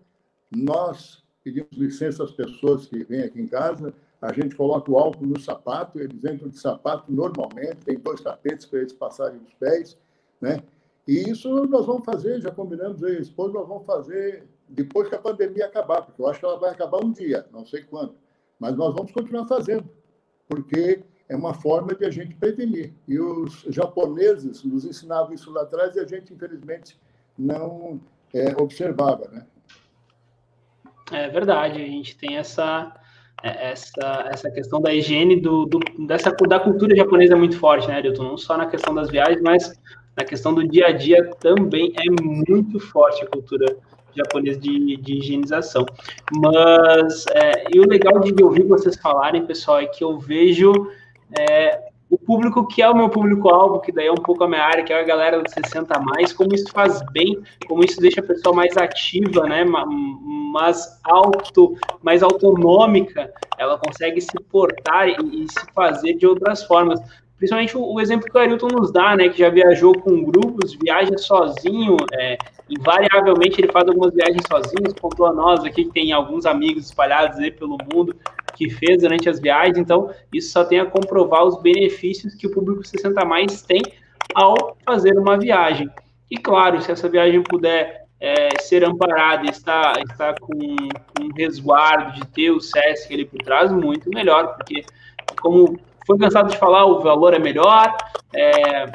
nós pedimos licença às pessoas que vêm aqui em casa, a gente coloca o álcool no sapato, eles entram de sapato normalmente, tem dois tapetes para eles passarem os pés, né? E isso nós vamos fazer, já combinamos aí, esposa, nós vamos fazer depois que a pandemia acabar, porque eu acho que ela vai acabar um dia, não sei quando, mas nós vamos continuar fazendo, porque é uma forma de a gente prevenir. E os japoneses nos ensinavam isso lá atrás e a gente, infelizmente, não é, observava, né? É verdade, a gente tem essa é, essa, essa questão da higiene do, do, dessa, da cultura japonesa é muito forte, né, Ailton? Não só na questão das viagens, mas na questão do dia a dia também é muito forte a cultura japonesa de, de higienização. Mas, é, e o legal de ouvir vocês falarem, pessoal, é que eu vejo é, o público que é o meu público-alvo, que daí é um pouco a minha área, que é a galera dos 60 a mais, como isso faz bem, como isso deixa a pessoa mais ativa, né, mais auto, mais autonômica, ela consegue se portar e, e se fazer de outras formas. Principalmente o, o, exemplo que o Ailton nos dá, né, que já viajou com grupos, viaja sozinho, é, invariavelmente ele faz algumas viagens sozinho, contou a nós aqui que tem alguns amigos espalhados aí pelo mundo que fez durante as viagens, então isso só tem a comprovar os benefícios que o público 60 mais tem ao fazer uma viagem. E claro, se essa viagem puder é, ser amparada e estar, estar com, com um resguardo de ter o SESC ali por trás, muito melhor, porque como foi cansado de falar, o valor é melhor, é,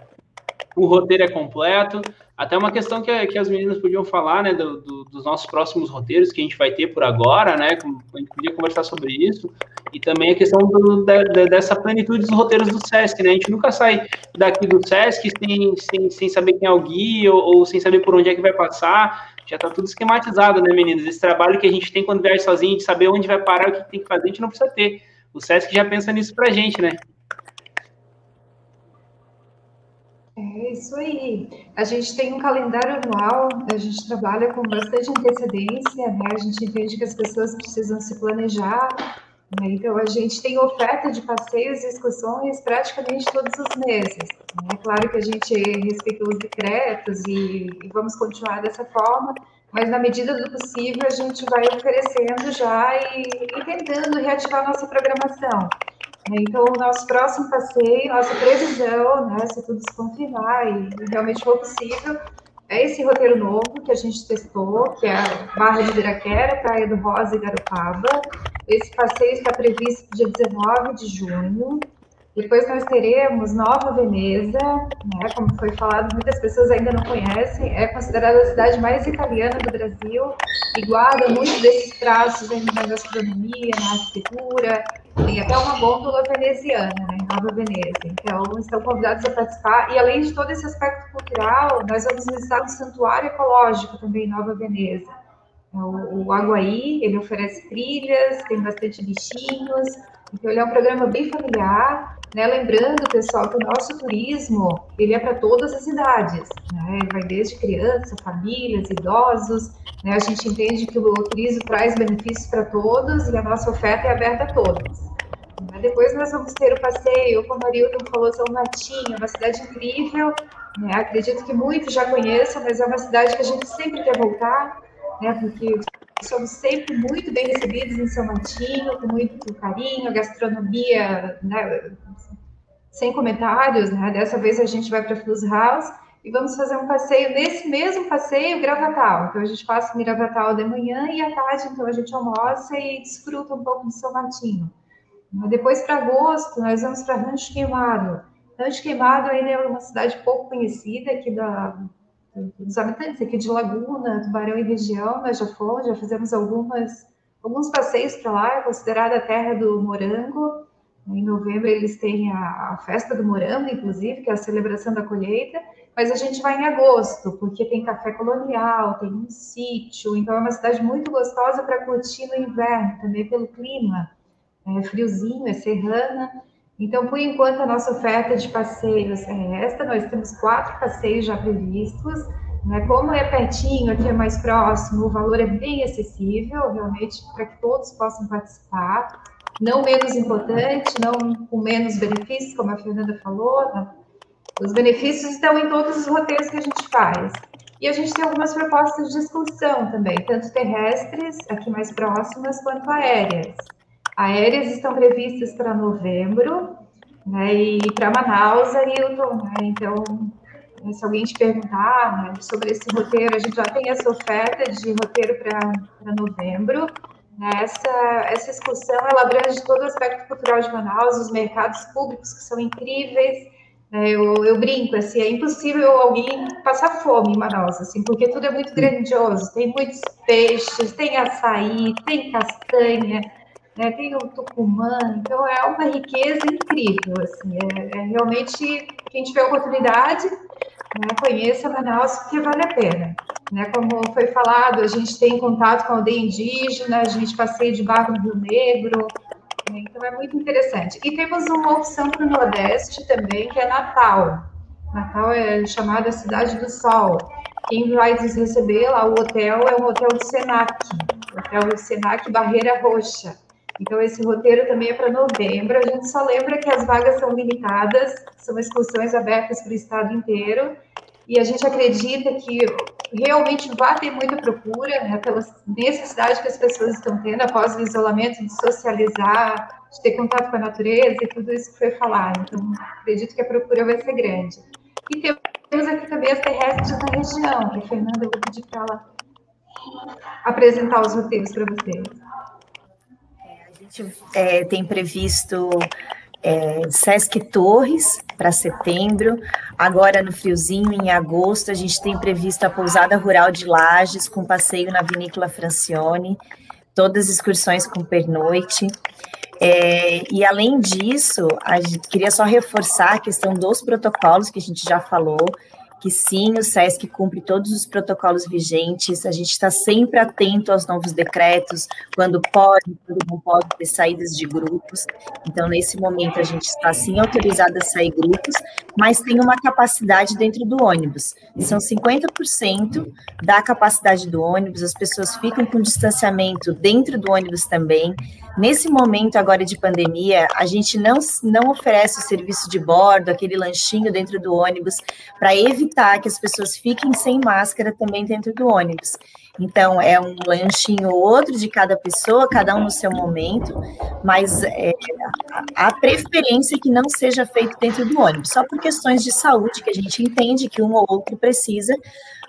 o roteiro é completo, até uma questão que, que as meninas podiam falar, né, do, do, dos nossos próximos roteiros que a gente vai ter por agora, né, a gente podia conversar sobre isso, e também a questão do, de, dessa plenitude dos roteiros do SESC, né, a gente nunca sai daqui do SESC sem, sem, sem saber quem é o guia ou, ou sem saber por onde é que vai passar, já está tudo esquematizado, né, meninas, esse trabalho que a gente tem quando viaja sozinho, de saber onde vai parar, o que tem que fazer, a gente não precisa ter, o SESC já pensa nisso pra gente, né. É isso aí. A gente tem um calendário anual, a gente trabalha com bastante antecedência, né? A gente entende que as pessoas precisam se planejar, né? Então a gente tem oferta de passeios e excursões praticamente todos os meses. É claro que a gente respeita os decretos e, e vamos continuar dessa forma, mas na medida do possível a gente vai oferecendo já e, e tentando reativar nossa programação. Então, o nosso próximo passeio, nossa previsão, né, se tudo se confirmar e realmente for possível, é esse roteiro novo que a gente testou, que é a Barra de Ibiraquera, Praia do Rosa e Garopaba. Esse passeio está previsto para dia 19 de junho. Depois nós teremos Nova Veneza, né, como foi falado, muitas pessoas ainda não conhecem, é considerada a cidade mais italiana do Brasil e guarda muitos desses traços ainda na gastronomia, na arquitetura, tem até uma gôndola veneziana, né, Nova Veneza. Então, estão convidados a participar. E além de todo esse aspecto cultural, nós vamos visitar um santuário ecológico também em Nova Veneza. É o, o Aguaí, ele oferece trilhas, tem bastante bichinhos, então ele é um programa bem familiar, né? Lembrando, pessoal, que o nosso turismo, ele é para todas as idades, né? Vai desde criança, famílias, idosos, né? A gente entende que o turismo traz benefícios para todos e a nossa oferta é aberta a todos. Depois nós vamos ter o passeio, como a Arilton falou, São Martinho, uma cidade incrível, né? Acredito que muitos já conheçam, mas é uma cidade que a gente sempre quer voltar, né? Porque somos sempre muito bem recebidos em São Martinho, com muito carinho, gastronomia, né? sem comentários, né? Dessa vez a gente vai para Flus House e vamos fazer um passeio nesse mesmo passeio Gravatal. Então a gente passa em Gravatal de manhã e à tarde, então a gente almoça e desfruta um pouco de São Martinho. Depois para agosto nós vamos para Rancho Queimado. Rancho Queimado ainda é uma cidade pouco conhecida aqui da, dos habitantes aqui de Laguna, Tubarão e região. Nós já fomos, já fizemos algumas alguns passeios para lá. É considerada a terra do morango. Em novembro eles têm a, a, festa do morango, inclusive, que é a celebração da colheita, mas a gente vai em agosto, porque tem café colonial, tem um sítio, então é uma cidade muito gostosa para curtir no inverno, também pelo clima. É friozinho, é serrana. Então, por enquanto, a nossa oferta de passeios é esta. Nós temos quatro passeios já previstos. Né? Como é pertinho, aqui é mais próximo, o valor é bem acessível, realmente, para que todos possam participar não menos importante, não com menos benefícios, como a Fernanda falou, né? os benefícios estão em todos os roteiros que a gente faz. E a gente tem algumas propostas de excursão também, tanto terrestres, aqui mais próximas, quanto aéreas. Aéreas estão previstas para novembro, né, e para Manaus, Ailton, né, então, se alguém te perguntar né, sobre esse roteiro, a gente já tem essa oferta de roteiro para novembro, né, essa, essa excursão ela abrange todo o aspecto cultural de Manaus, os mercados públicos que são incríveis. Né, eu, eu, brinco, assim, é impossível alguém passar fome em Manaus, assim, porque tudo é muito grandioso. Tem muitos peixes, tem açaí, tem castanha, né, tem o tucumã. Então é uma riqueza incrível, assim. É, é realmente quem tiver oportunidade né, conheça Manaus porque vale a pena. Né, como foi falado, a gente tem contato com a aldeia indígena, a gente passeia de barco no Rio Negro, né, então é muito interessante. E temos uma opção para o Nordeste também, que é Natal. Natal é chamada Cidade do Sol. Quem vai nos receber lá, o hotel é o hotel do Senac, hotel Senac Barreira Roxa. Então, esse roteiro também é para novembro. A gente só lembra que as vagas são limitadas, são excursões abertas para o estado inteiro. E a gente acredita que realmente vai ter muita procura, né, pela necessidade que as pessoas estão tendo após o isolamento, de socializar, de ter contato com a natureza e tudo isso que foi falado. Então, acredito que a procura vai ser grande. E temos aqui também as terrestres da região, a Fernanda, eu vou pedir para ela apresentar os roteiros para vocês gente é, tem previsto é, Sesc Torres para setembro. Agora, no friozinho, em agosto, a gente tem previsto a pousada rural de Lages, com passeio na vinícola Francione, todas as excursões com pernoite. É, e além disso, a gente queria só reforçar a questão dos protocolos que a gente já falou, que sim, o SESC cumpre todos os protocolos vigentes, a gente está sempre atento aos novos decretos, quando pode, quando não pode ter saídas de grupos. Então, nesse momento, a gente está sim autorizado a sair grupos, mas tem uma capacidade dentro do ônibus. São 50% da capacidade do ônibus, as pessoas ficam com distanciamento dentro do ônibus também. Nesse momento agora de pandemia, a gente não, não oferece o serviço de bordo, aquele lanchinho dentro do ônibus, para evitar que as pessoas fiquem sem máscara também dentro do ônibus. Então, é um lanchinho ou outro de cada pessoa, cada um no seu momento, mas é, a, preferência é que não seja feito dentro do ônibus, só por questões de saúde, que a gente entende que um ou outro precisa,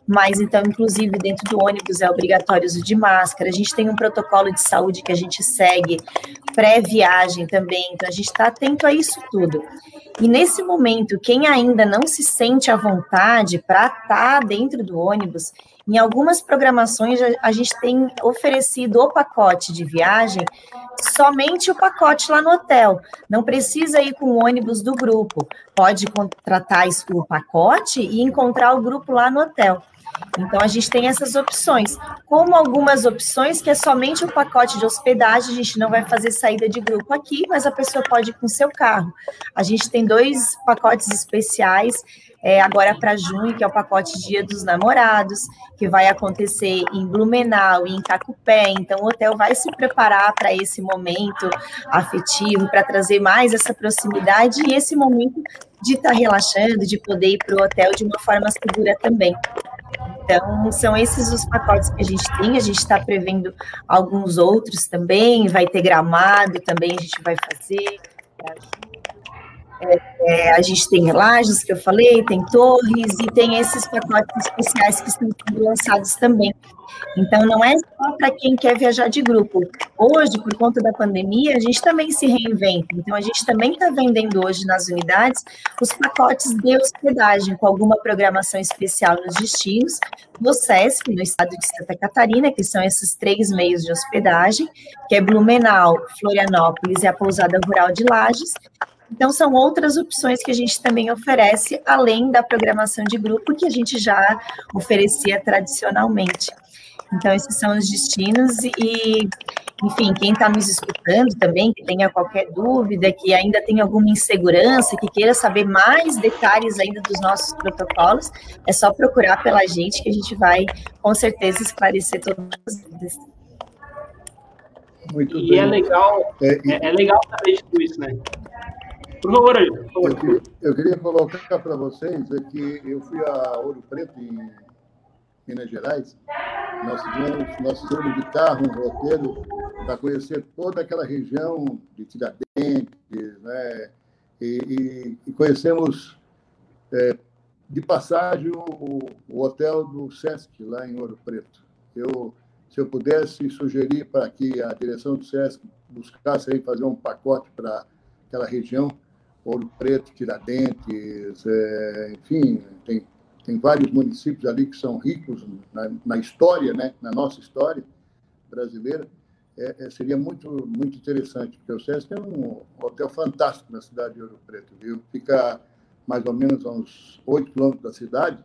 mas então, inclusive, dentro do ônibus é obrigatório uso de máscara, a gente tem um protocolo de saúde que a gente segue pré-viagem também, então a gente está atento a isso tudo. E nesse momento, quem ainda não se sente à vontade para estar tá dentro do ônibus, em algumas programações a gente tem oferecido o pacote de viagem, somente o pacote lá no hotel. Não precisa ir com o ônibus do grupo. Pode contratar o pacote e encontrar o grupo lá no hotel. Então, a gente tem essas opções. Como algumas opções que é somente o pacote de hospedagem, a gente não vai fazer saída de grupo aqui, mas a pessoa pode ir com seu carro. A gente tem dois pacotes especiais é, agora para junho, que é o pacote Dia dos Namorados, que vai acontecer em Blumenau e em Tacupé. Então, o hotel vai se preparar para esse momento afetivo, para trazer mais essa proximidade e esse momento de estar tá relaxando, de poder ir para o hotel de uma forma segura também. Então, são esses os pacotes que a gente tem. A gente está prevendo alguns outros também. Vai ter gramado também, a gente vai fazer. É, é, a gente tem lajes, que eu falei, tem torres e tem esses pacotes especiais que estão sendo lançados também. Então, não é só para quem quer viajar de grupo. Hoje, por conta da pandemia, a gente também se reinventa. Então, a gente também está vendendo hoje nas unidades os pacotes de hospedagem, com alguma programação especial nos destinos, no SESC, no estado de Santa Catarina, que são esses três meios de hospedagem, que é Blumenau, Florianópolis e a Pousada Rural de Lages, então, são outras opções que a gente também oferece, além da programação de grupo que a gente já oferecia tradicionalmente. Então, esses são os destinos e, enfim, quem está nos escutando também, que tenha qualquer dúvida, que ainda tem alguma insegurança, que queira saber mais detalhes ainda dos nossos protocolos, é só procurar pela gente que a gente vai, com certeza, esclarecer todas as dúvidas. Muito e é bem. é legal, é, é, é legal saber tudo isso, né? Por favor, aí. Por favor. Eu, queria, eu queria colocar para vocês é que eu fui a Ouro Preto, em Minas Gerais. Nós tivemos, nós tivemos de carro um roteiro para conhecer toda aquela região de Tiradentes, né? E, e, e conhecemos é, de passagem o, o, hotel do Sesc lá em Ouro Preto. Eu, se eu pudesse sugerir para que a direção do Sesc buscasse aí fazer um pacote para aquela região, Ouro Preto, Tiradentes, é, enfim, tem, tem vários municípios ali que são ricos na, na história, né, na nossa história brasileira. É, é, seria muito, muito interessante, porque o SESC é um hotel fantástico na cidade de Ouro Preto, viu? Fica mais ou menos a uns 8 quilômetros da cidade,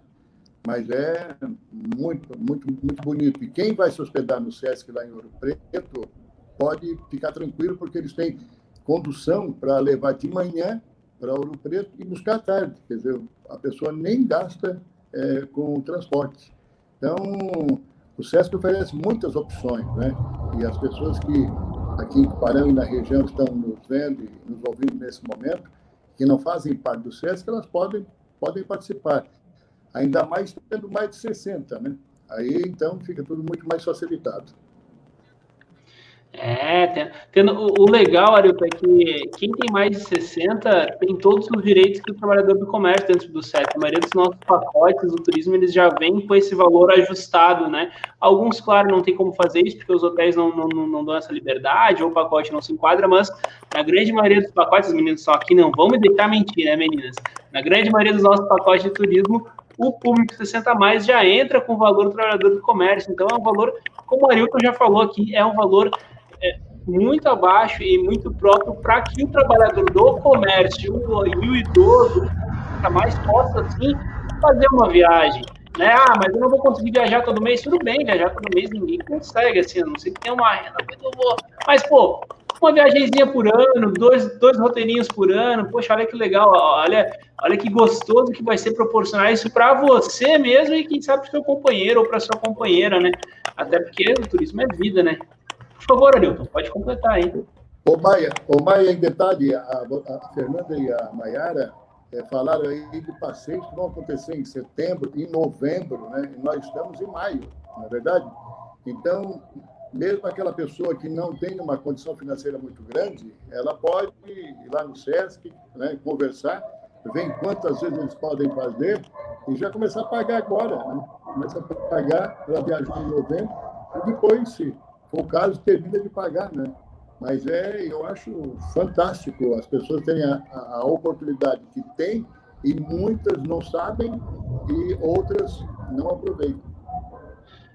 mas é muito, muito, muito bonito. E quem vai se hospedar no SESC lá em Ouro Preto pode ficar tranquilo, porque eles têm condução para levar de manhã para Ouro Preto e buscar tarde. Quer dizer, a pessoa nem gasta é, com o transporte. Então, o SESC oferece muitas opções, né? E as pessoas que aqui em Tubarão e na região estão nos vendo e nos ouvindo nesse momento, que não fazem parte do SESC, elas podem, podem participar. Ainda mais tendo mais de 60, né? Aí, então, fica tudo muito mais facilitado. É, tendo, o, o, legal, Arilton, é que quem tem mais de 60 tem todos os direitos que o trabalhador do comércio dentro do CEP. A maioria dos nossos pacotes do turismo, eles já vêm com esse valor ajustado, né? Alguns, claro, não tem como fazer isso, porque os hotéis não, não, não dão essa liberdade, ou o pacote não se enquadra, mas na grande maioria dos pacotes, os meninos só aqui não vão me deixar mentir, né, meninas? Na grande maioria dos nossos pacotes de turismo, o público 60 mais já entra com o valor do trabalhador do comércio. Então, é um valor, como o Arilton já falou aqui, é um valor é, muito abaixo e muito próprio para que o trabalhador do comércio e o idoso mais possa, assim, fazer uma viagem. Né? Ah, mas eu não vou conseguir viajar todo mês. Tudo bem, viajar todo mês ninguém consegue, assim, a não sei que tem uma renda. Mas, pô, uma viagemzinha por ano, dois, dois roteirinhos por ano, poxa, olha que legal, olha, olha que gostoso que vai ser proporcionar isso para você mesmo e quem sabe para seu companheiro ou para sua companheira, né? Até porque o turismo é vida, né? Por favor, Arilton, pode completar aí. Ô Maia, ô Maia, em detalhe, a, a Fernanda e a Maiara é, falaram aí de passeios que vão acontecer em setembro, em novembro, né? E nós estamos em maio, não é verdade? Então, mesmo aquela pessoa que não tem uma condição financeira muito grande, ela pode ir lá no SESC, né, conversar, ver quantas vezes eles podem fazer e já começar a pagar agora. Né? Começa a pagar para viajar em novembro e depois, se for o caso, termina de pagar, né? Mas é, eu acho fantástico as pessoas terem a, a oportunidade que têm e muitas não sabem e outras não aproveitam.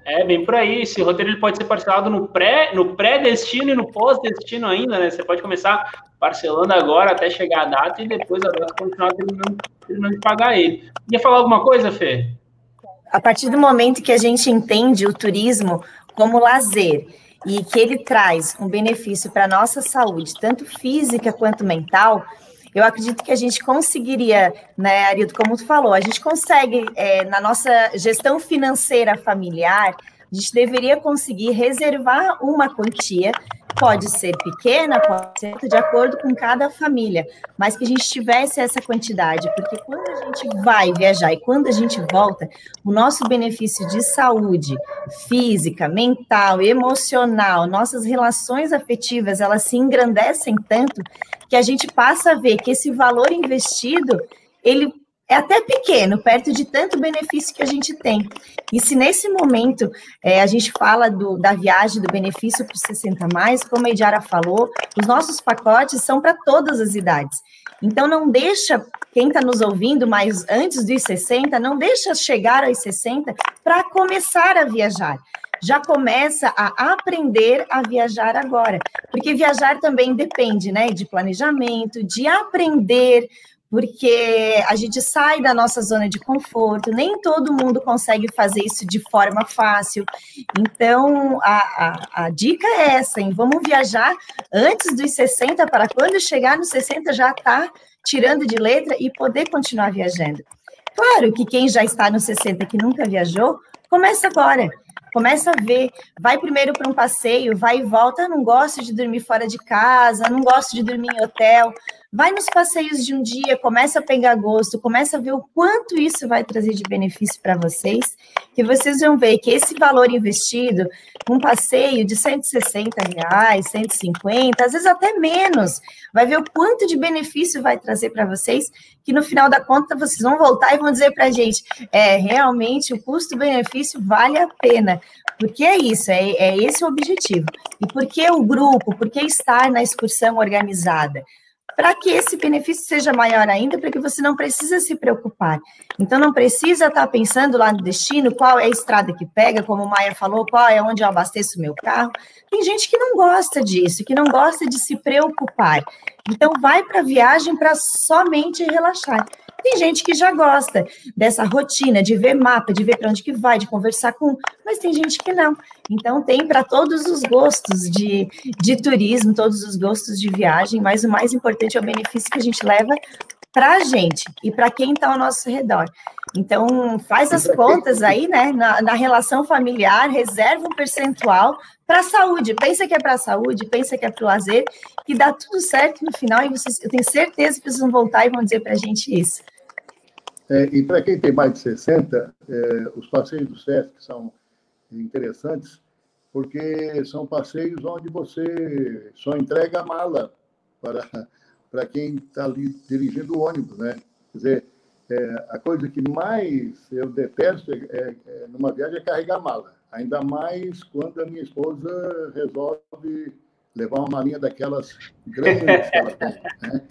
É, bem por aí. Esse roteiro ele pode ser parcelado no pré, no pré-destino e no pós-destino ainda, né? Você pode começar parcelando agora até chegar a data e depois a data continuar terminando, terminando de pagar ele. Quer falar alguma coisa, Fê? a partir do momento que a gente entende o turismo como lazer e que ele traz um benefício para a nossa saúde, tanto física quanto mental, eu acredito que a gente conseguiria, né, Arildo, como tu falou, a gente consegue, é, na nossa gestão financeira familiar, a gente deveria conseguir reservar uma quantia, pode ser pequena, pode ser de acordo com cada família, mas que a gente tivesse essa quantidade, porque quando a gente vai viajar e quando a gente volta, o nosso benefício de saúde física, mental, emocional, nossas relações afetivas, elas se engrandecem tanto que a gente passa a ver que esse valor investido, ele é até pequeno, perto de tanto benefício que a gente tem. E se nesse momento é, a gente fala do, da viagem, do benefício para os 60 mais, como a Ediara falou, os nossos pacotes são para todas as idades. Então não deixa quem está nos ouvindo, mas antes dos 60, não deixa chegar aos 60 para começar a viajar já começa a aprender a viajar agora, porque viajar também depende, né, de planejamento, de aprender porque a gente sai da nossa zona de conforto, nem todo mundo consegue fazer isso de forma fácil. Então, a, a, a dica é essa, hein? Vamos viajar antes dos 60, para quando chegar nos 60 já estar tá tirando de letra e poder continuar viajando. Claro que quem já está nos 60 que nunca viajou, começa agora. Começa a ver, vai primeiro para um passeio, vai e volta. Não gosto de dormir fora de casa, não gosto de dormir em hotel. Vai nos passeios de um dia, começa a pegar gosto, começa a ver o quanto isso vai trazer de benefício para vocês, que vocês vão ver que esse valor investido, um passeio de 160 reais, 150, às vezes até menos, vai ver o quanto de benefício vai trazer para vocês, que no final da conta vocês vão voltar e vão dizer para a gente, é, realmente o custo-benefício vale a pena, porque é isso, é, é esse o objetivo. E por que o grupo, por que estar na excursão organizada? Para que esse benefício seja maior ainda, para que você não precisa se preocupar. Então, não precisa estar tá pensando lá no destino, qual é a estrada que pega, como o Maia falou, qual é onde eu abasteço meu carro. Tem gente que não gosta disso, que não gosta de se preocupar. Então, vai para a viagem para somente relaxar. Tem gente que já gosta dessa rotina, de ver mapa, de ver para onde que vai, de conversar com, mas tem gente que não. Então tem para todos os gostos de, de turismo, todos os gostos de viagem, mas o mais importante é o benefício que a gente leva para a gente e para quem está ao nosso redor. Então, faz as contas aí, né, na, na relação familiar, reserva um percentual para a saúde. Pensa que é para a saúde, pensa que é para o lazer, que dá tudo certo no final e vocês, eu tenho certeza que vocês vão voltar e vão dizer para a gente isso. É, e para quem tem mais de 60, é, os passeios do SESC são interessantes, porque são passeios onde você só entrega a mala para, para quem está ali dirigindo o ônibus, né? Quer dizer, é, a coisa que mais eu detesto é, é, é, numa viagem é carregar mala. Ainda mais quando a minha esposa resolve levar uma malinha daquelas grandes que ela tem. Né?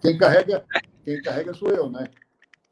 Quem carrega, quem carrega sou eu, né?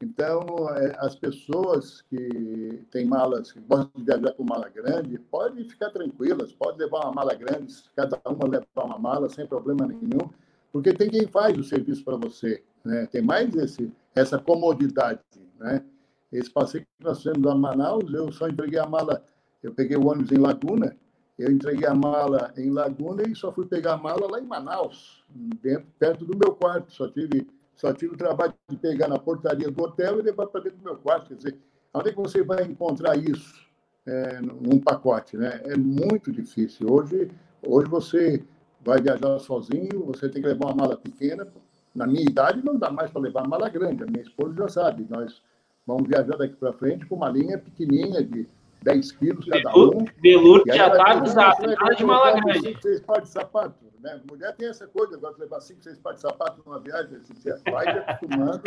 Então, é, as pessoas que têm malas, que gostam de viajar com mala grande, podem ficar tranquilas, pode levar uma mala grande, cada uma levar uma mala sem problema nenhum, porque tem quem faz o serviço para você, né? Tem mais esse, essa comodidade, né? Esse passeio que nós fizemos a Manaus, eu só entreguei a mala, eu peguei o ônibus em Laguna, eu entreguei a mala em Laguna e só fui pegar a mala lá em Manaus, dentro, perto do meu quarto, só tive só tive o trabalho de pegar na portaria do hotel e levar para dentro do meu quarto. Quer dizer, onde é que você vai encontrar isso é, num pacote? Né? É muito difícil. Hoje, hoje você vai viajar sozinho, você tem que levar uma mala pequena. Na minha idade, não dá mais para levar uma mala grande. A minha esposa já sabe. Nós vamos viajar daqui para frente com uma linha pequenininha de 10 quilos cada um. Belur já está avisado, nada de mala grande. Vocês pares de sapato. Né? Mulher tem essa coisa, agora de levar cinco, seis pares de sapato numa viagem, você vai acostumando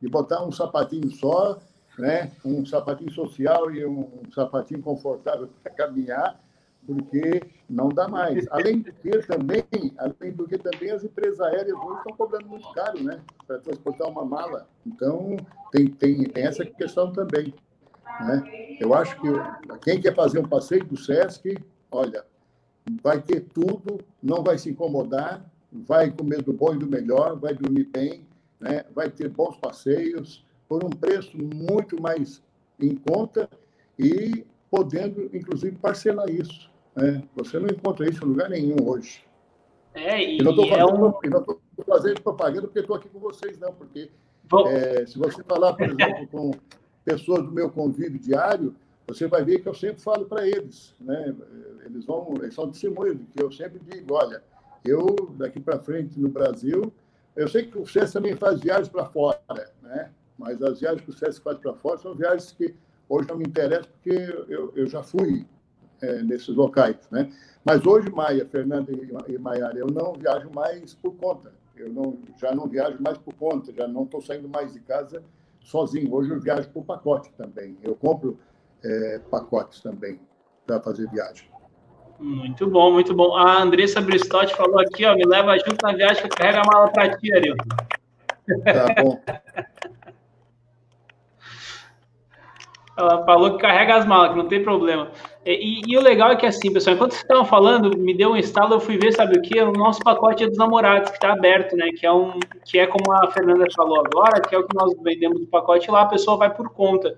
e botar um sapatinho só, né? um sapatinho social e um sapatinho confortável para caminhar, porque não dá mais. Além do que também, além do que também as empresas aéreas hoje estão cobrando muito caro, né? Para transportar uma mala. Então, tem, tem, tem essa questão também. Né? Eu acho que quem quer fazer um passeio do Sesc, olha, vai ter tudo, não vai se incomodar, vai comer do bom e do melhor, vai dormir bem, né? vai ter bons passeios, por um preço muito mais em conta e podendo, inclusive, parcelar isso. Né? Você não encontra isso em lugar nenhum hoje. É, e, não estou é fazendo, um... fazendo, propaganda porque estou aqui com vocês, não, porque é, se você falar, por exemplo, com pessoas do meu convívio diário, você vai ver que eu sempre falo para eles, né? Eles vão, eles são testemunhos de que eu sempre digo, olha, eu daqui para frente no Brasil, eu sei que o SES também faz viagens para fora, né? Mas as viagens que o SES faz para fora são viagens que hoje não me interessam porque eu, eu já fui é, nesses locais, né? Mas hoje, Maia, Fernanda e, e Maiara, eu não viajo mais por conta. Eu não, já não viajo mais por conta, já não estou saindo mais de casa sozinho. Hoje eu viajo por pacote também. Eu compro é, pacotes também para fazer viagem. Muito bom, muito bom. A Andressa Bristotti falou aqui, ó, me leva junto na viagem que eu carrego a mala para ti, Arilton. Tá bom. Ela falou que carrega as malas, que não tem problema. E, e, o legal é que, assim, pessoal, enquanto vocês estavam falando, me deu um instalo, eu fui ver, sabe o que? O nosso pacote é dos namorados, que está aberto, né? Que é, um, que é como a Fernanda falou agora, que é o que nós vendemos do pacote lá, a pessoa vai por conta.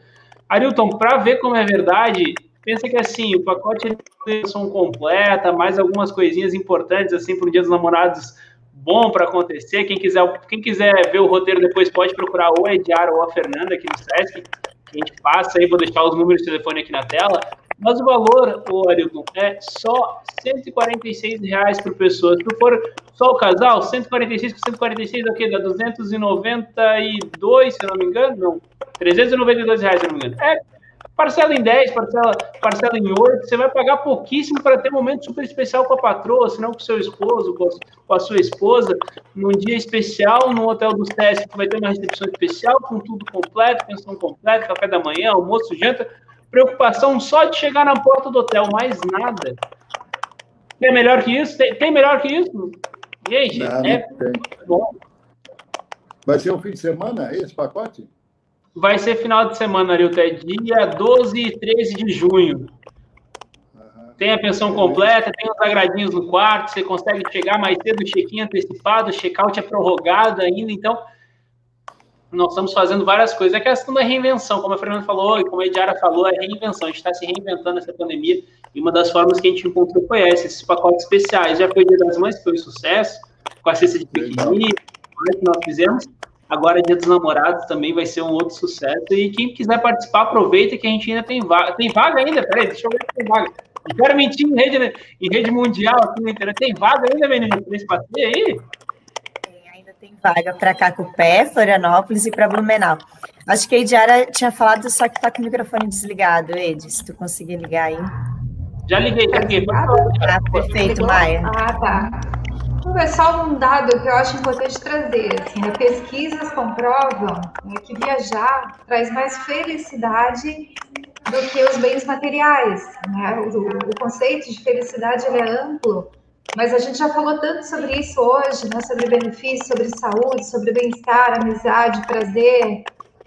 Arilton, para ver como é verdade, pensa que, assim, o pacote é edição completa, mais algumas coisinhas importantes, assim, para o Dia dos Namorados bom para acontecer. Quem quiser, quem quiser ver o roteiro depois pode procurar ou a Ediara ou a Fernanda aqui no Sesc, a gente passa aí, vou deixar os números de telefone aqui na tela. Mas o valor, o Arilton, é só 146 reais por pessoa. Se for só o casal, 146 por 146 é o quê? Dá 292, se eu não me engano? Não, 392 reais, se eu não me engano. É, parcela em 10, parcela, parcela em 8, você vai pagar pouquíssimo para ter um momento super especial com a patroa, se não com o seu esposo, com a sua esposa, num dia especial, no hotel do SESC, que vai ter uma recepção especial, com tudo completo, pensão completa, café da manhã, almoço, janta, preocupação só de chegar na porta do hotel, mais nada. Tem melhor que isso? Tem, tem melhor que isso? Gente, não, é bom. Vai ser um fim de semana esse pacote? Vai ser final de semana, Arilton. É dia 12 e 13 de junho. Tem a pensão completa, tem os agradinhos no quarto, você consegue chegar mais cedo, check-in antecipado, check-out é prorrogado ainda, então nós estamos fazendo várias coisas. É questão da reinvenção, como a Fernanda falou e como a Ediara falou, é reinvenção. A gente está se reinventando nessa pandemia e uma das formas que a gente encontrou foi essa, esses pacotes especiais. Já foi Dia das Mães, foi um sucesso, com a cesta de piquenique, que nós fizemos. Agora, Dia dos Namorados também vai ser um outro sucesso. E quem quiser participar, aproveita que a gente ainda tem vaga. Tem vaga ainda? Peraí, deixa eu ver se tem vaga. Não quero mentir em rede, em rede mundial aqui na internet. Tem vaga ainda, menino? Tem espaço aí? tem vaga para Cacupé, Florianópolis e para Blumenau. Acho que a Ediara tinha falado, só que está com o microfone desligado, Ed, se tu conseguir ligar aí. Já liguei, já liguei. Ah, perfeito, Maia. Ah, tá. Só um dado que eu acho importante trazer. Assim, né? Pesquisas comprovam né, que viajar traz mais felicidade do que os bens materiais. Né? O, o conceito de felicidade é amplo mas a gente já falou tanto sobre isso hoje, né? Sobre benefícios, sobre saúde, sobre bem-estar, amizade, prazer.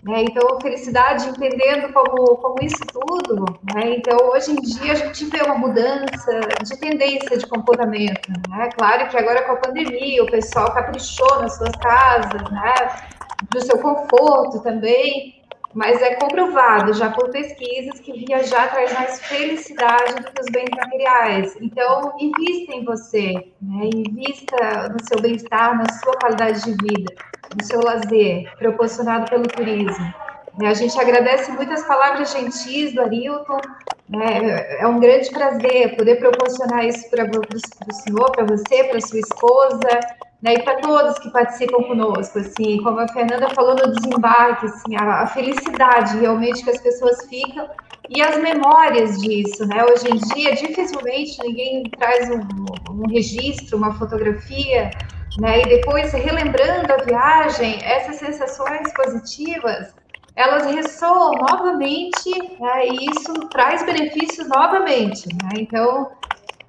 Né? Então, felicidade entendendo como, como isso tudo. Né? Então, hoje em dia, a gente vê uma mudança de tendência de comportamento. Né? Claro que agora com a pandemia, o pessoal caprichou nas suas casas, né? do seu conforto também mas é comprovado já por pesquisas que viajar traz mais felicidade do que os bens materiais. Então, invista em você, né? invista no seu bem-estar, na sua qualidade de vida, no seu lazer, proporcionado pelo turismo. A gente agradece muitas palavras gentis do Arilton. Né? É um grande prazer poder proporcionar isso para o senhor, para você, para sua esposa, né, e para todos que participam conosco, assim, como a Fernanda falou no desembarque, assim, a, a, felicidade realmente que as pessoas ficam e as memórias disso, né? Hoje em dia, dificilmente ninguém traz um, um registro, uma fotografia, né? E depois, relembrando a viagem, essas sensações positivas, elas ressoam novamente, né? E isso traz benefícios novamente, né? Então,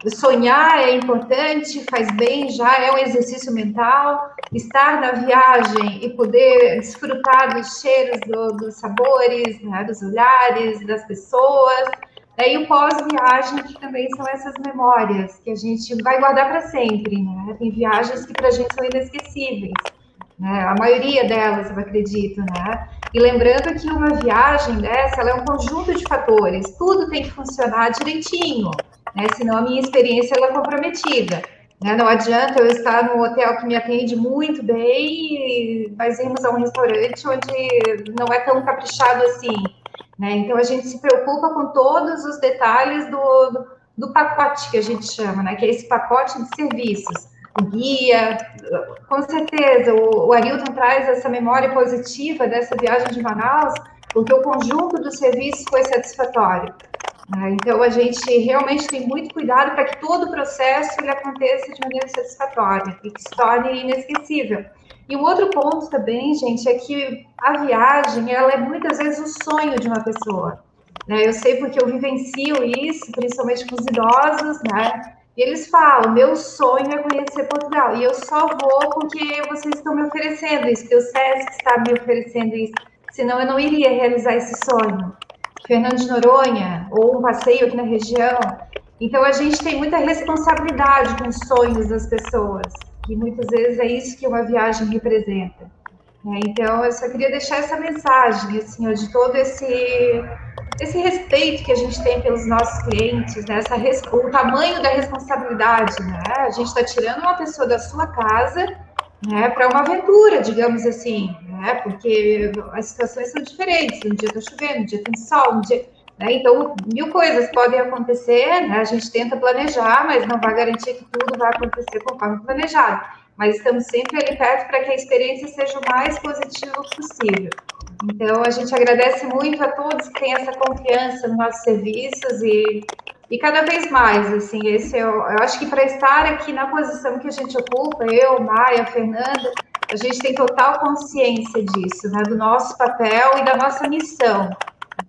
sonhar é importante, faz bem, já é um exercício mental. Estar na viagem e poder desfrutar dos cheiros, do, dos sabores, né, dos olhares, das pessoas. Né, e o pós-viagem, que também são essas memórias que a gente vai guardar para sempre. Né? Tem viagens que para a gente são inesquecíveis. né? A maioria delas, eu acredito, né? E lembrando que uma viagem dessa, é um conjunto de fatores, tudo tem que funcionar direitinho, né? Senão a minha experiência ela é comprometida. Né? Não adianta eu estar no hotel que me atende muito bem, mas irmos a um restaurante onde não é tão caprichado assim. Né? Então a gente se preocupa com todos os detalhes do, do, do pacote que a gente chama, né? que é esse pacote de serviços. O guia, com certeza, o, o traz essa memória positiva dessa viagem de Manaus, porque o conjunto do serviço foi satisfatório. Né? Então, a gente realmente tem muito cuidado para que todo o processo ele aconteça de maneira satisfatória e que se torne inesquecível. E um outro ponto também, gente, é que a viagem, ela é muitas vezes o sonho de uma pessoa. Né? Eu sei porque eu vivencio isso, principalmente com os idosos, né? E eles falam, meu sonho é conhecer Portugal. E eu só vou porque vocês estão me oferecendo isso, porque o SESC está me oferecendo isso. Senão eu não iria realizar esse sonho. Fernando de Noronha, ou um passeio aqui na região. Então, a gente tem muita responsabilidade com os sonhos das pessoas, que muitas vezes é isso que uma viagem representa. É, então, eu só queria deixar essa mensagem, assim, de todo esse, esse respeito que a gente tem pelos nossos clientes, né? Essa, o tamanho da responsabilidade, né? A gente está tirando uma pessoa da sua casa né, para uma aventura, digamos assim, né, porque as situações são diferentes. Um dia está chovendo, um dia tem sol, um dia. Né, então, mil coisas podem acontecer, né, a gente tenta planejar, mas não vai garantir que tudo vai acontecer conforme planejado. Mas estamos sempre ali perto para que a experiência seja o mais positiva possível. Então, a gente agradece muito a todos que têm essa confiança nos nossos serviços e e cada vez mais, assim, esse eu, eu acho que para estar aqui na posição que a gente ocupa, eu, Maia, Fernanda, a gente tem total consciência disso, né, do nosso papel e da nossa missão,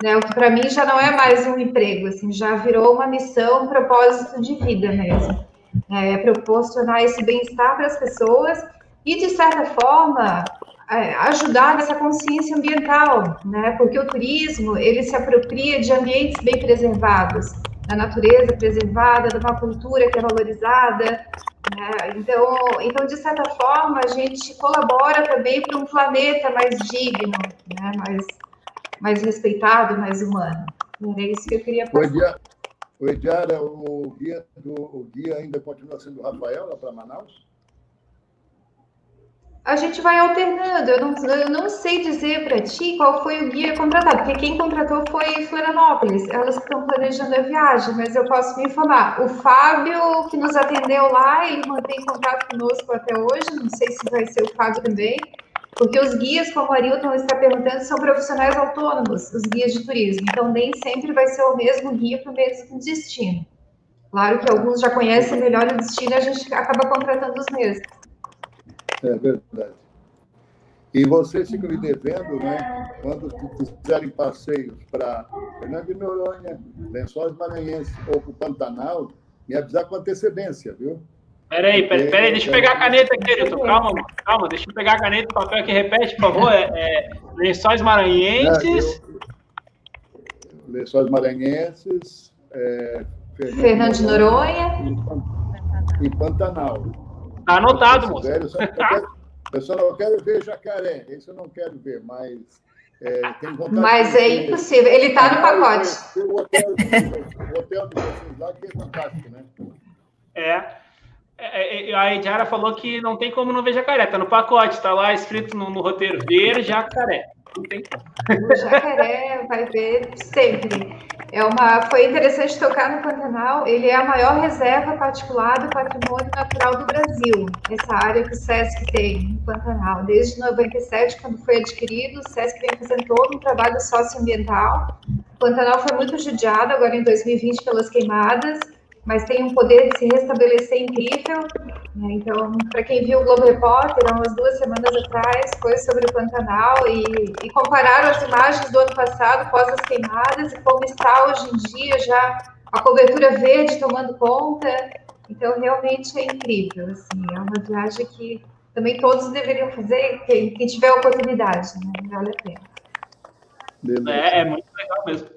né, o que para mim já não é mais um emprego, assim, já virou uma missão, um propósito de vida mesmo, é, proporcionar esse bem-estar para as pessoas e, de certa forma, é, ajudar nessa consciência ambiental, né, porque o turismo, ele se apropria de ambientes bem preservados, da natureza preservada, de uma cultura que é valorizada. Né? Então, então, de certa forma, a gente colabora também para um planeta mais digno, né? mais, mais respeitado, mais humano. Era isso que eu queria passar. Oi, Diara, o guia, do, o guia ainda continua sendo o Rafael lá para Manaus? a gente vai alternando. Eu não, eu não sei dizer para ti qual foi o guia contratado, porque quem contratou foi Florianópolis. Elas estão planejando a viagem, mas eu posso me informar. O Fábio, que nos atendeu lá, ele mantém contato conosco até hoje. Não sei se vai ser o Fábio também, porque os guias, como o Arilton está perguntando, são profissionais autônomos, os guias de turismo. Então, nem sempre vai ser o mesmo guia para o mesmo destino. Claro que alguns já conhecem melhor o destino e a gente acaba contratando os mesmos. É verdade. E vocês ficam me devendo, né? Quando fizerem passeios para Fernando de Noronha, Lençóis Maranhenses ou para o Pantanal, me avisar com antecedência, viu? Peraí, peraí, peraí, deixa eu pegar a caneta aqui, Ailton. Calma, calma, deixa eu pegar a caneta e papel aqui. Repete, por favor. É, é Lençóis Maranhenses. eu, Lençóis Maranhenses. É, Fernando, Fernando de Noronha. E Pantanal. Tá anotado, moço. Velho, eu só não quero ver jacaré, isso eu não quero ver, mas é, Mas é impossível, ele está no pacote. O hotel, o hotel de vocês lá que é fantástico, né? É. é, é a Ediara falou que não tem como não ver jacaré, tá no pacote, está lá escrito no, no roteiro, ver jacaré. O jacaré vai ver sempre. É uma, foi interessante tocar no Pantanal. Ele é a maior reserva particular do patrimônio natural do Brasil. Essa área que o SESC tem no Pantanal. Desde 97, quando foi adquirido, o SESC vem fazendo todo um trabalho socioambiental. O Pantanal foi muito judiado agora em 2020 pelas queimadas mas tem um poder de se restabelecer incrível. Né? Então, para quem viu o Globo Repórter, há umas duas semanas atrás, foi sobre o Pantanal e, e compararam as imagens do ano passado, pós as queimadas, e como está hoje em dia já a cobertura verde tomando conta. Então, realmente é incrível. Assim, é uma viagem que também todos deveriam fazer, quem, quem tiver oportunidade, né? vale a pena. É, é muito legal mesmo.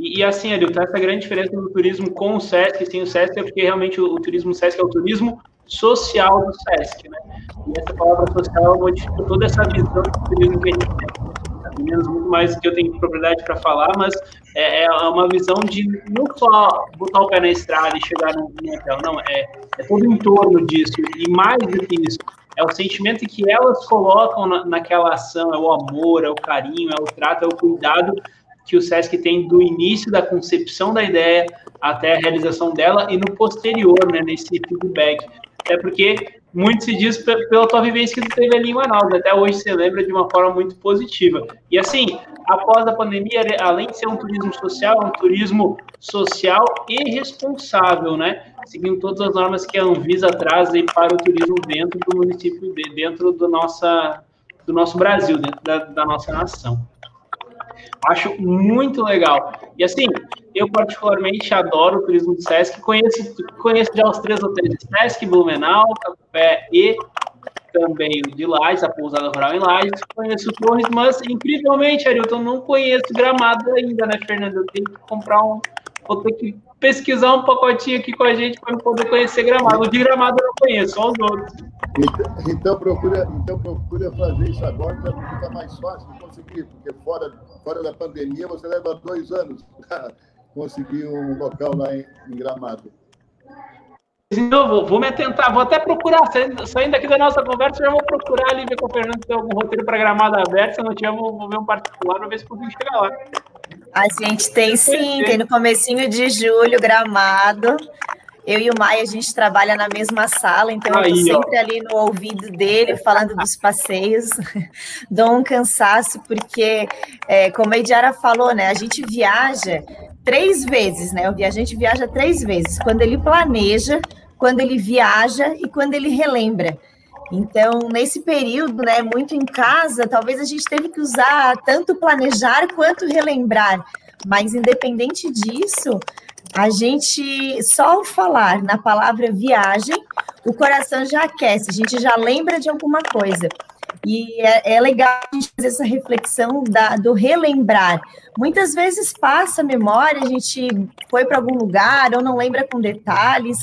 E, e assim, Adilton, essa grande diferença do turismo com o SESC, sem o SESC, é porque realmente o, o turismo SESC é o turismo social do SESC, né? E essa palavra social modifica toda essa visão do turismo que a gente tem menos muito mais que eu tenho propriedade para falar, mas é, é, uma visão de não só botar o pé na estrada e chegar no, hotel, não, é, é todo o entorno disso, e mais do que isso, é o sentimento que elas colocam na, naquela ação, é o amor, é o carinho, é o trato, é o cuidado que o SESC tem do início da concepção da ideia até a realização dela e no posterior, né, nesse feedback. Até porque muito se diz pela tua vivência que tu teve ali em Manaus. Até hoje você lembra de uma forma muito positiva. E assim, após a pandemia, além de ser um turismo social, é um turismo social e responsável, né? Seguindo todas as normas que a Anvisa traz aí para o turismo dentro do município, dentro do, nossa, do nosso Brasil, dentro da, da nossa nação. Acho muito legal. E assim, eu particularmente adoro o turismo do Sesc. Conheço, conheço já os três hotéis de Sesc, Blumenau, Café e também de Lages, a pousada rural em Lages. Conheço Torres, mas incrivelmente, Arilton, não conheço Gramado ainda, né, Fernando? Eu tenho que comprar um. Vou ter que pesquisar um pacotinho aqui com a gente para poder conhecer Gramado. O de Gramado eu não conheço, só os outros. Então, então, procura, então procura fazer isso agora para ficar mais fácil conseguir, porque fora, fora da pandemia você leva dois anos para conseguir um local lá em, em Gramado. Então, vou, vou me atentar, vou até procurar, saindo aqui da nossa conversa, já vou procurar ali ver com o Fernando se tem algum roteiro para Gramado aberto, se não tiver, vou, vou ver um particular para ver se consigo chegar lá. A gente tem sim, tem no comecinho de julho, Gramado. Eu e o Maia, a gente trabalha na mesma sala, então Aí, eu estou sempre ó. ali no ouvido dele, falando dos passeios. Dou um cansaço, porque, é, como a Ediara falou, né, a gente viaja três vezes, né? O viajante viaja três vezes. Quando ele planeja, quando ele viaja e quando ele relembra. Então, nesse período, né, muito em casa, talvez a gente teve que usar tanto planejar quanto relembrar. Mas, independente disso, a gente só ao falar na palavra viagem, o coração já aquece, a gente já lembra de alguma coisa. E é, é legal a gente fazer essa reflexão da, do relembrar. Muitas vezes passa a memória, a gente foi para algum lugar ou não lembra com detalhes,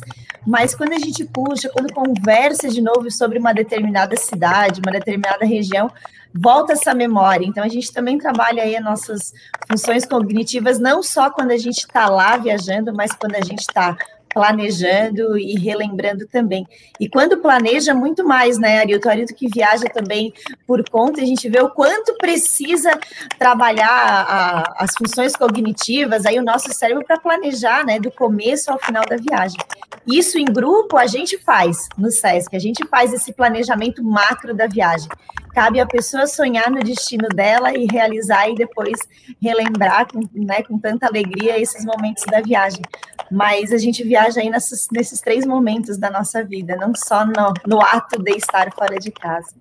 mas quando a gente puxa, quando conversa de novo sobre uma determinada cidade, uma determinada região, volta essa memória. Então, a gente também trabalha aí as nossas funções cognitivas, não só quando a gente está lá viajando, mas quando a gente está planejando e relembrando também. E quando planeja, muito mais, né, Arilton? Arilton que viaja também por conta, a gente vê o quanto precisa trabalhar a, as funções cognitivas, aí o nosso cérebro para planejar, né, do começo ao final da viagem. Isso em grupo a gente faz no SESC, a gente faz esse planejamento macro da viagem. Cabe a pessoa sonhar no destino dela e realizar e depois relembrar com, né, com tanta alegria esses momentos da viagem. Mas a gente viaja aí nesses, nesses três momentos da nossa vida, não só no, no ato de estar fora de casa.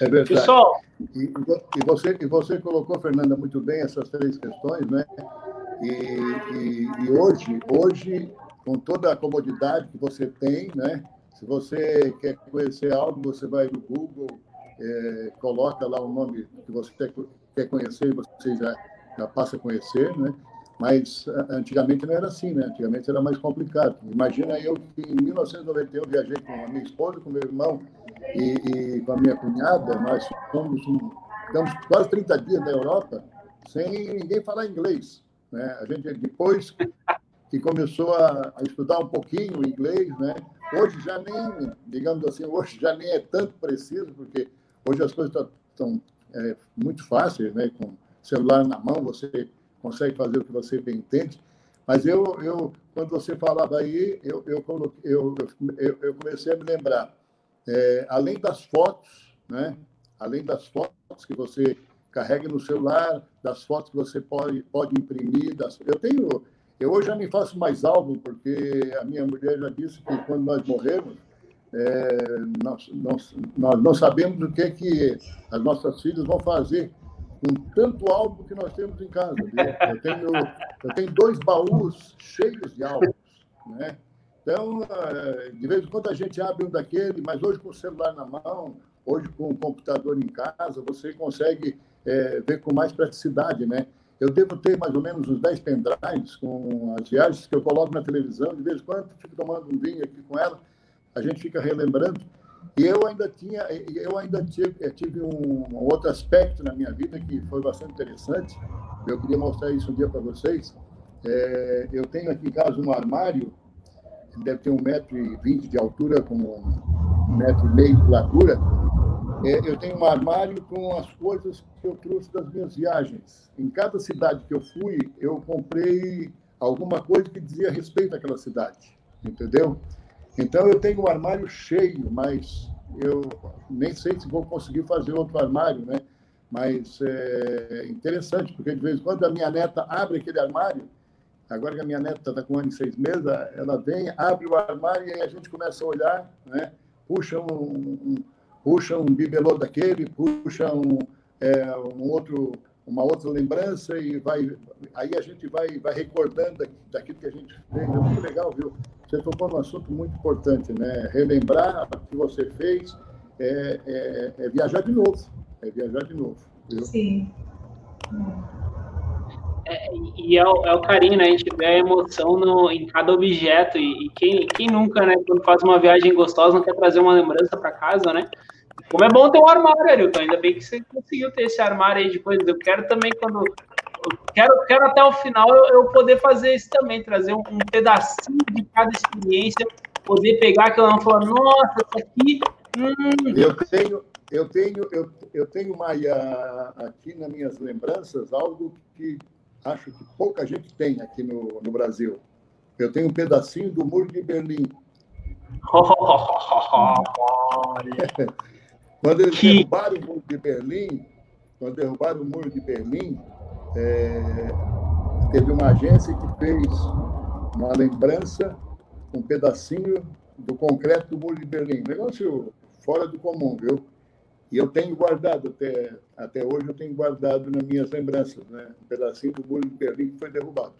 É verdade. Pessoal, e, e, você, e você colocou, Fernanda, muito bem essas três questões, né? E, e, e, hoje, hoje, com toda a comodidade que você tem, né? Se você quer conhecer algo, você vai no Google, é, coloca lá o nome que você quer conhecer e você já, já passa a conhecer, né? Mas antigamente não era assim, né? Antigamente era mais complicado. Imagina eu que em 1991 viajei com a minha esposa, com meu irmão e, e com a minha cunhada. Nós fomos, ficamos quase 30 dias na Europa sem ninguém falar inglês. Né? A gente, depois que começou a, a estudar um pouquinho inglês, né? Hoje já nem, digamos assim, hoje já nem é tanto preciso, porque hoje as coisas estão é, muito fáceis, né? Com celular na mão, você consegue fazer o que você bem entende. Mas eu, eu quando você falava aí, eu, eu, eu, eu, eu comecei a me lembrar, é, além das fotos, né? além das fotos que você carrega no celular, das fotos que você pode, pode imprimir. Das... Eu tenho, eu hoje já nem faço mais álbum, porque a minha mulher já disse que quando nós morrermos, é, nós, nós, nós não sabemos o que, que as nossas filhas vão fazer com tanto álbum que nós temos em casa. Eu tenho, eu tenho dois baús cheios de álbuns. Né? Então, eh, de vez em quando a gente abre um daquele, mas hoje com o celular na mão, hoje com o computador em casa, você consegue é, ver com mais praticidade, né? Eu devo ter mais ou menos uns 10 pendrives com as viagens que eu coloco na televisão, de vez em quando fico tomando um vinho aqui com ela, a gente fica relembrando. E eu ainda tinha, eu ainda tive, tive um, outro aspecto na minha vida que foi bastante interessante. Eu queria mostrar isso um dia para vocês. É, eu tenho aqui em casa um armário, deve ter um metro e vinte de altura, com um metro e meio de largura. É, eu tenho um armário com as coisas que eu trouxe das minhas viagens. Em cada cidade que eu fui, eu comprei alguma coisa que dizia respeito àquela cidade, entendeu? Então eu tenho um armário cheio, mas eu nem sei se vou conseguir fazer outro armário, né? Mas é interessante, porque de vez em quando a minha neta abre aquele armário, agora que a minha neta está com um ano e seis meses, ela vem, abre o armário e aí a gente começa a olhar, né? Puxa um, um puxa um bibelô daquele, puxa um, é, um outro uma outra lembrança e vai aí a gente vai vai recordando daquilo que a gente fez é muito legal viu você tocou num assunto muito importante né relembrar o que você fez é, é, é viajar de novo é viajar de novo viu? sim é, e é o, é o, carinho, né? A gente vê a emoção no, em cada objeto. E, e, quem, quem nunca, né, quando faz uma viagem gostosa, não quer trazer uma lembrança para casa, né? Como é bom ter um armário, Arilton. Ainda bem que você conseguiu ter esse armário aí de coisas. Eu quero também, quando. Quero, quero até o final eu, eu poder fazer isso também, trazer um, um, pedacinho de cada experiência, poder pegar aquilo e falar, nossa, isso aqui. Hum. Eu tenho, eu tenho, eu, eu tenho, Maia, aqui nas minhas lembranças, algo que acho que pouca gente tem aqui no, no Brasil. Eu tenho um pedacinho do Muro de Berlim. Quando eles que... derrubaram o muro de Berlim, quando derrubaram o muro de Berlim, é, teve uma agência que fez uma lembrança, um pedacinho do concreto do muro de Berlim. negócio fora do comum, viu? E eu tenho guardado, até, até hoje, eu tenho guardado nas minhas lembranças, né? Um pedacinho do muro de Berlim que foi derrubado.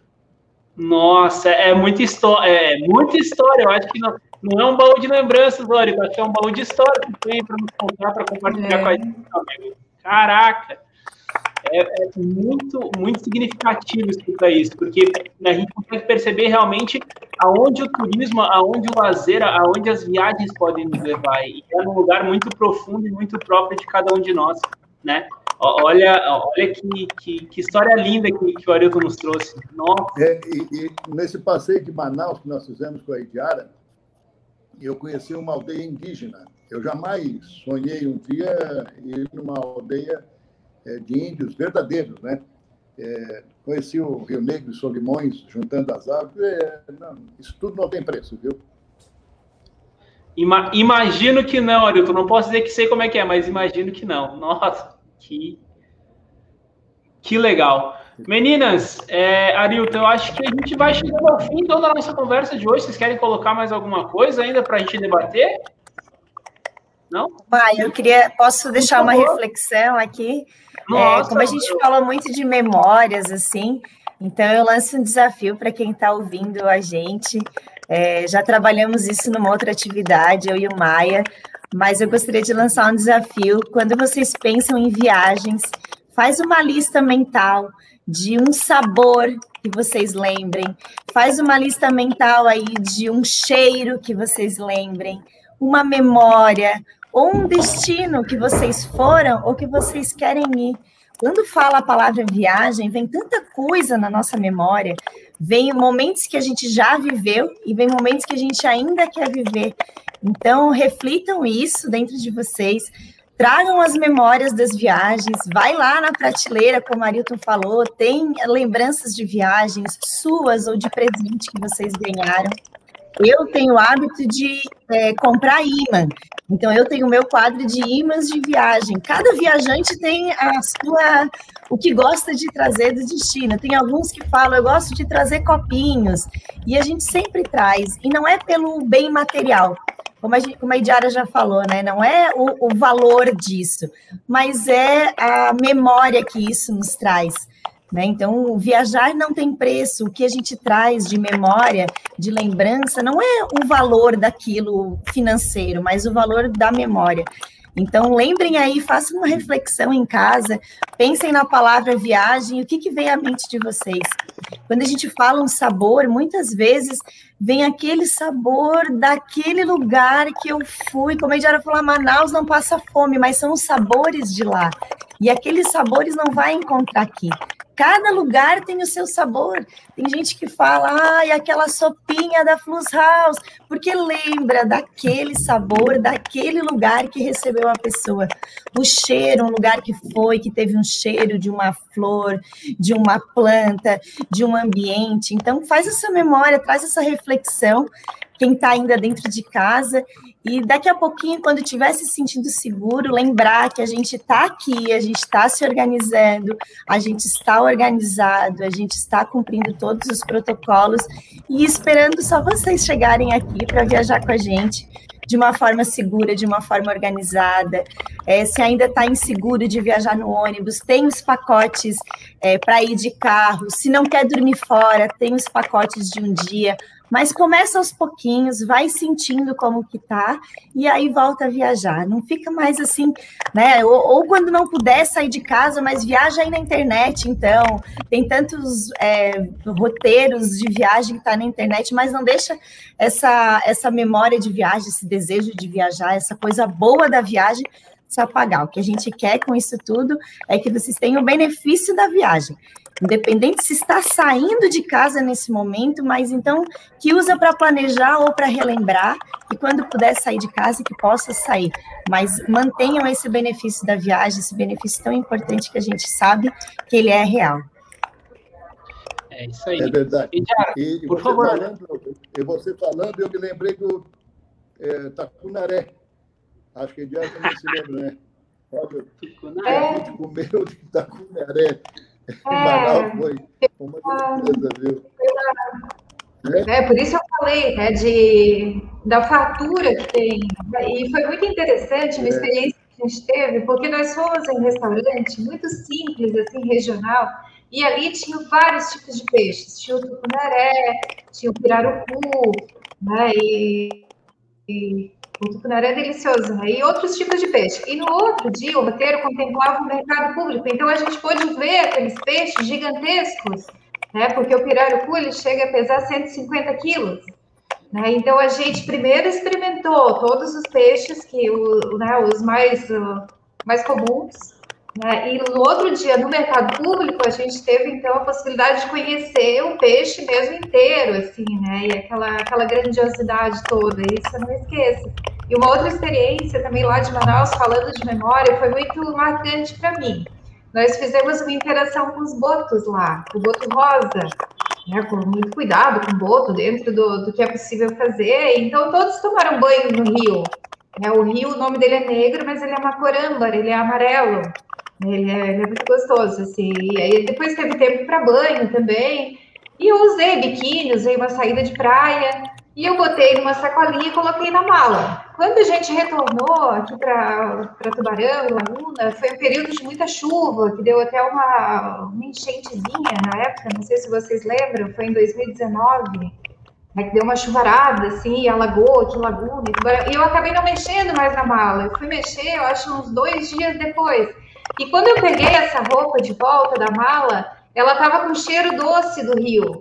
Nossa, é muita história, é muita história. Eu acho que não, não é um baú de lembranças, Lórico, acho que é um baú de história que tem para nos contar, para compartilhar é. com a gente. Caraca! É, é, muito, muito significativo escutar isso, porque a gente consegue perceber realmente aonde o turismo, aonde o lazer, aonde as viagens podem nos levar. E é um lugar muito profundo e muito próprio de cada um de nós, né? Olha, olha que, que, que história linda que, que o Arilton nos trouxe. Nossa. É, e, e, nesse passeio de Manaus que nós fizemos com a Idiara, eu conheci uma aldeia indígena. Eu jamais sonhei um dia ir numa aldeia é, de índios verdadeiros, né? É, conheci o Rio Negro e Solimões juntando as árvores. É, não, isso tudo não tem preço, viu? Ima imagino que não, Arilton. Não posso dizer que sei como é que é, mas imagino que não. Nossa, que, que legal. Meninas, é, Arilton, eu acho que a gente vai chegando ao fim então, da nossa conversa de hoje. Vocês querem colocar mais alguma coisa ainda para a gente debater? Não? Pai, eu queria, posso deixar uma reflexão aqui? Nossa, é, como a gente fala muito de memórias, assim, então eu lanço um desafio para quem está ouvindo a gente. É, já trabalhamos isso numa outra atividade, eu e o Maia, mas eu gostaria de lançar um desafio. Quando vocês pensam em viagens, faz uma lista mental de um sabor que vocês lembrem, faz uma lista mental aí de um cheiro que vocês lembrem, uma memória ou um destino que vocês foram ou que vocês querem ir. Quando fala a palavra viagem, vem tanta coisa na nossa memória, vem momentos que a gente já viveu e vem momentos que a gente ainda quer viver. Então, reflitam isso dentro de vocês, tragam as memórias das viagens, vai lá na prateleira, como a falou, tem lembranças de viagens suas ou de presente que vocês ganharam. Eu tenho o hábito de é, comprar imã. Então, eu tenho o meu quadro de imãs de viagem. Cada viajante tem a sua, o que gosta de trazer do destino. Tem alguns que falam, eu gosto de trazer copinhos. E a gente sempre traz. E não é pelo bem material, como a, gente, como a Idiara já falou, né? Não é o, o valor disso, mas é a memória que isso nos traz. Né? Então, viajar não tem preço. O que a gente traz de memória, de lembrança, não é o valor daquilo financeiro, mas o valor da memória. Então, lembrem aí, façam uma reflexão em casa, pensem na palavra viagem, o que, que vem à mente de vocês. Quando a gente fala um sabor, muitas vezes vem aquele sabor daquele lugar que eu fui. Como a Indiara falou, Manaus não passa fome, mas são os sabores de lá. E aqueles sabores não vai encontrar aqui. Cada lugar tem o seu sabor. Tem gente que fala, ai, aquela sopinha da Flus House, porque lembra daquele sabor, daquele lugar que recebeu a pessoa. O cheiro, um lugar que foi, que teve um cheiro de uma flor, de uma planta, de um ambiente. Então, faz essa memória, traz essa reflexão quem está ainda dentro de casa e daqui a pouquinho, quando estiver se sentindo seguro, lembrar que a gente está aqui, a gente está se organizando, a gente está organizado, a gente está cumprindo todos os protocolos e esperando só vocês chegarem aqui para viajar com a gente de uma forma segura, de uma forma organizada. É, se ainda está inseguro de viajar no ônibus, tem os pacotes é, para ir de carro. Se não quer dormir fora, tem os pacotes de um dia mas começa aos pouquinhos, vai sentindo como que tá, e aí volta a viajar. Não fica mais assim, né? Ou, ou quando não puder sair de casa, mas viaja aí na internet, então. Tem tantos é, roteiros de viagem que tá na internet, mas não deixa essa, essa memória de viagem, esse desejo de viajar, essa coisa boa da viagem se apagar. O que a gente quer com isso tudo é que vocês tenham o benefício da viagem independente se está saindo de casa nesse momento, mas então que usa para planejar ou para relembrar, e quando puder sair de casa, que possa sair. Mas mantenham esse benefício da viagem, esse benefício tão importante que a gente sabe que ele é real. É isso aí. É verdade. E, e por favor. Falando, e você falando, eu me lembrei do é, Tacunaré. Acho que Diário também se lembra, né? Tucunaré. A gente comeu de Tacunaré. É, foi uma coisa, viu? É. é, por isso eu falei, né, de, da fartura que tem. E foi muito interessante uma é. experiência que a gente teve, porque nós fomos em um restaurante muito simples, assim, regional, e ali tinha vários tipos de peixes. Tinha o tucunaré, tinha o pirarucu, né, e, e o tucunaré é delicioso, né? E outros tipos de peixe. E no outro dia, o roteiro contemplava o mercado público. Então, a gente pôde ver aqueles peixes gigantescos, né? Porque o pirarucu, ele chega a pesar 150 quilos. Né? Então, a gente primeiro experimentou todos os peixes, que o, né, os mais, uh, mais comuns? E no outro dia, no mercado público, a gente teve, então, a possibilidade de conhecer o peixe mesmo inteiro, assim, né? E aquela, aquela grandiosidade toda, isso eu não esqueço. E uma outra experiência também lá de Manaus, falando de memória, foi muito marcante para mim. Nós fizemos uma interação com os botos lá, o boto rosa, né, com muito cuidado com o boto, dentro do, do que é possível fazer. Então, todos tomaram banho no rio. É, o rio, o nome dele é negro, mas ele é uma corâmbara, ele é amarelo. Ele é, ele é muito gostoso, assim. E aí depois teve tempo para banho também. E eu usei biquíni, usei uma saída de praia. E eu botei numa sacolinha e coloquei na mala. Quando a gente retornou aqui para Tubarão e Laguna, foi um período de muita chuva, que deu até uma, uma enchentezinha na época, não sei se vocês lembram, foi em 2019, né, que deu uma chuvarada, assim, e alagou aqui Laguna. E eu acabei não mexendo mais na mala. Eu fui mexer, eu acho, uns dois dias depois. E quando eu peguei essa roupa de volta da mala, ela estava com cheiro doce do rio.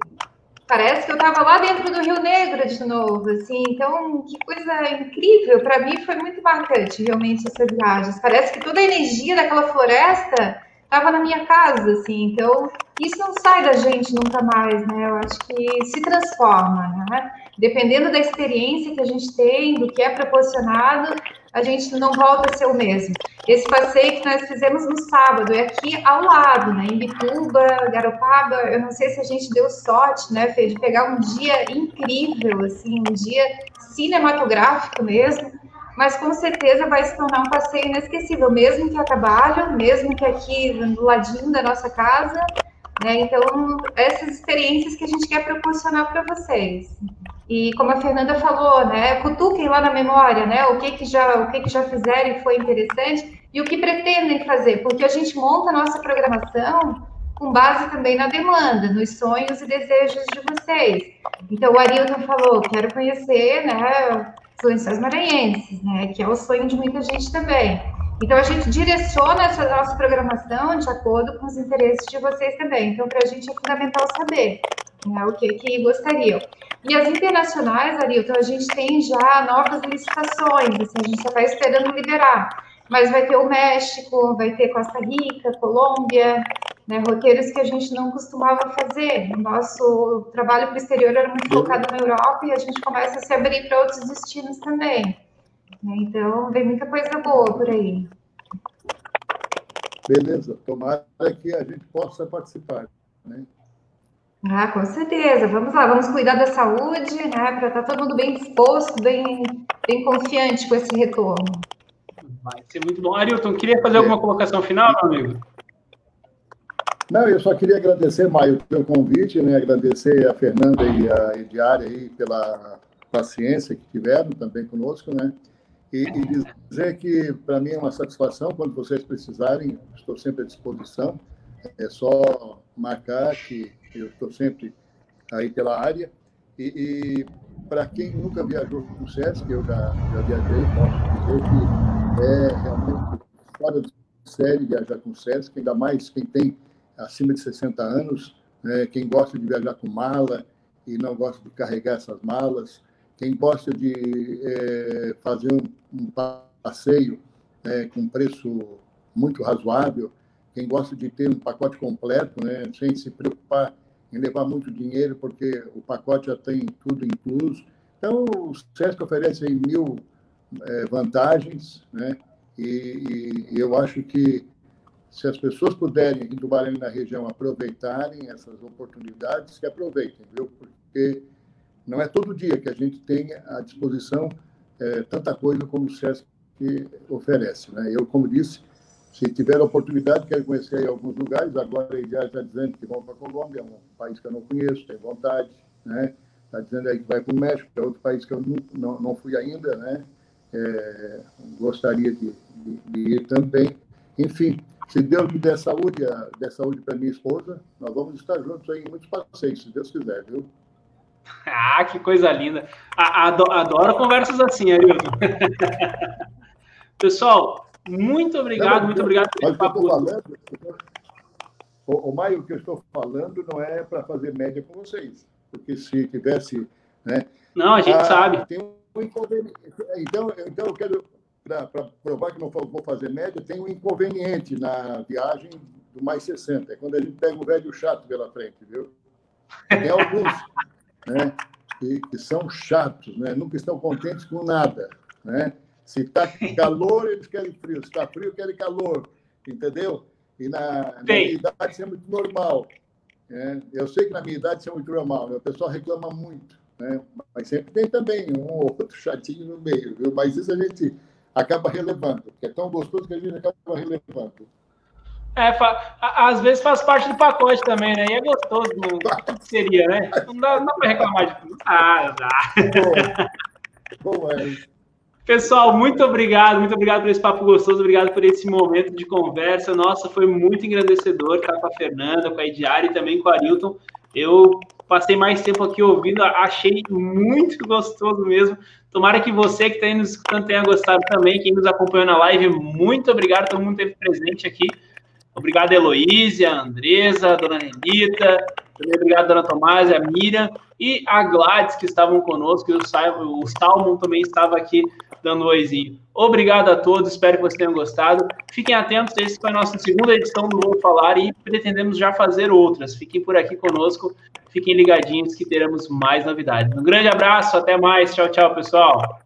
Parece que eu estava lá dentro do Rio Negro de novo, assim. Então, que coisa incrível. Para mim foi muito marcante, realmente, essa viagem. Parece que toda a energia daquela floresta estava na minha casa, assim. Então, isso não sai da gente nunca mais, né? Eu acho que se transforma, né? Dependendo da experiência que a gente tem, do que é proporcionado, a gente não volta a ser o mesmo. Esse passeio que nós fizemos no sábado é aqui ao lado, né, em Bituba, Garopaba. Eu não sei se a gente deu sorte, né, Fê, de pegar um dia incrível, assim, um dia cinematográfico mesmo, mas com certeza vai se tornar um passeio inesquecível, mesmo que a trabalho, mesmo que aqui do ladinho da nossa casa. Né? Então, essas experiências que a gente quer proporcionar para vocês. E como a Fernanda falou, né, cutuquem lá na memória, né, o que que já, o que que já fizeram e foi interessante e o que pretendem fazer, porque a gente monta a nossa programação com base também na demanda, nos sonhos e desejos de vocês. Então, o Arilton falou, quero conhecer, né, os lençóis maranhenses, né, que é o sonho de muita gente também. Então, a gente direciona essa nossa programação de acordo com os interesses de vocês também. Então, para a gente é fundamental saber né, o que, que gostariam. E as internacionais, Arilton, a gente tem já novas licitações, assim, a gente só está esperando liberar. Mas vai ter o México, vai ter Costa Rica, Colômbia, né, roteiros que a gente não costumava fazer. O nosso trabalho para o exterior era muito focado na Europa e a gente começa a se abrir para outros destinos também. Né, então, vem muita coisa boa por aí. Beleza, tomara que a gente possa participar. Né? Ah, com certeza. Vamos lá, vamos cuidar da saúde, né? Para estar tá todo mundo bem disposto, bem, bem confiante com esse retorno. Vai ser muito bom. Arilton, queria fazer alguma colocação final, meu amigo? Não, eu só queria agradecer, Maio, pelo convite, né? agradecer a Fernanda e a Ediária aí pela paciência que tiveram também conosco, né? E, e dizer que para mim é uma satisfação quando vocês precisarem, estou sempre à disposição. É só marcar que eu estou sempre aí pela área. E, e para quem nunca viajou com o SESC, eu já, já viajei, posso dizer que é realmente fora de série viajar com o SESC, ainda mais quem tem acima de 60 anos, né, quem gosta de viajar com mala e não gosta de carregar essas malas, quem gosta de é, fazer um, um passeio é, com preço muito razoável, quem gosta de ter um pacote completo, né, sem se preocupar em levar muito dinheiro, porque o pacote já tem tudo incluso. Então, o SESC oferece mil é, vantagens, né? E, e, eu acho que se as pessoas puderem, em Tubarão na região, aproveitarem essas oportunidades, que aproveitem, viu? Porque não é todo dia que a gente tem à disposição é, tanta coisa como o SESC oferece. Né? Eu, como disse, se tiver a oportunidade, quero conhecer alguns lugares. Agora ele já está dizendo que vão para a Colômbia, é um país que eu não conheço, tenho vontade. Né? Está dizendo aí que vai para o México, que é outro país que eu não, não, fui ainda. Né? É, gostaria de, de, de, ir também. Enfim, se Deus me der saúde, der saúde para minha esposa, nós vamos estar juntos aí em muitos passeios, se Deus quiser, viu? Ah, que coisa linda. Adoro, conversas assim, Arilton. Pessoal, muito obrigado, não, muito obrigado pelo papo. Falando, o, o Maio, o que eu estou falando não é para fazer média com vocês, porque se tivesse. Né, não, a gente ah, sabe. Tem um inconveniente. Então, então eu quero, para provar que não vou fazer média, tem um inconveniente na viagem do mais 60. É quando a gente pega o velho chato pela frente, viu? Tem alguns né, que, que são chatos, né, nunca estão contentes com nada. Né? Se está calor, eles querem frio. Se está frio, querem calor. Entendeu? E na, na minha idade isso é muito normal. Né? Eu sei que na minha idade isso é muito normal. Né? O pessoal reclama muito. Né? Mas sempre tem também um ou outro chatinho no meio. Viu? Mas isso a gente acaba relevando. Porque é tão gostoso que a gente acaba relevando. É, às vezes faz parte do pacote também, né? E é gostoso, não, que seria, né? Não dá, dá para reclamar de tudo. Ah, dá. Bom, é. Pessoal, muito obrigado, muito obrigado por esse papo gostoso, obrigado por esse momento de conversa. Nossa, foi muito engrandecedor estar com a Fernanda, com a Ediara e também com a Arilton. Eu passei mais tempo aqui ouvindo, achei muito gostoso mesmo. Tomara que você que está aí nos escutando tenha gostado também, quem nos acompanhou na live, muito obrigado, todo mundo esteve presente aqui. Obrigado, Heloísa, a Andresa, a dona Renita, também obrigado, dona Tomás, a Miriam e a Gladys, que estavam conosco, e o, o Salmon também estava aqui dando oizinho. Obrigado a todos, espero que vocês tenham gostado. Fiquem atentos, essa foi a nossa segunda edição do Vou Falar e pretendemos já fazer outras. Fiquem por aqui conosco, fiquem ligadinhos que teremos mais novidades. Um grande abraço, até mais, tchau, tchau, pessoal.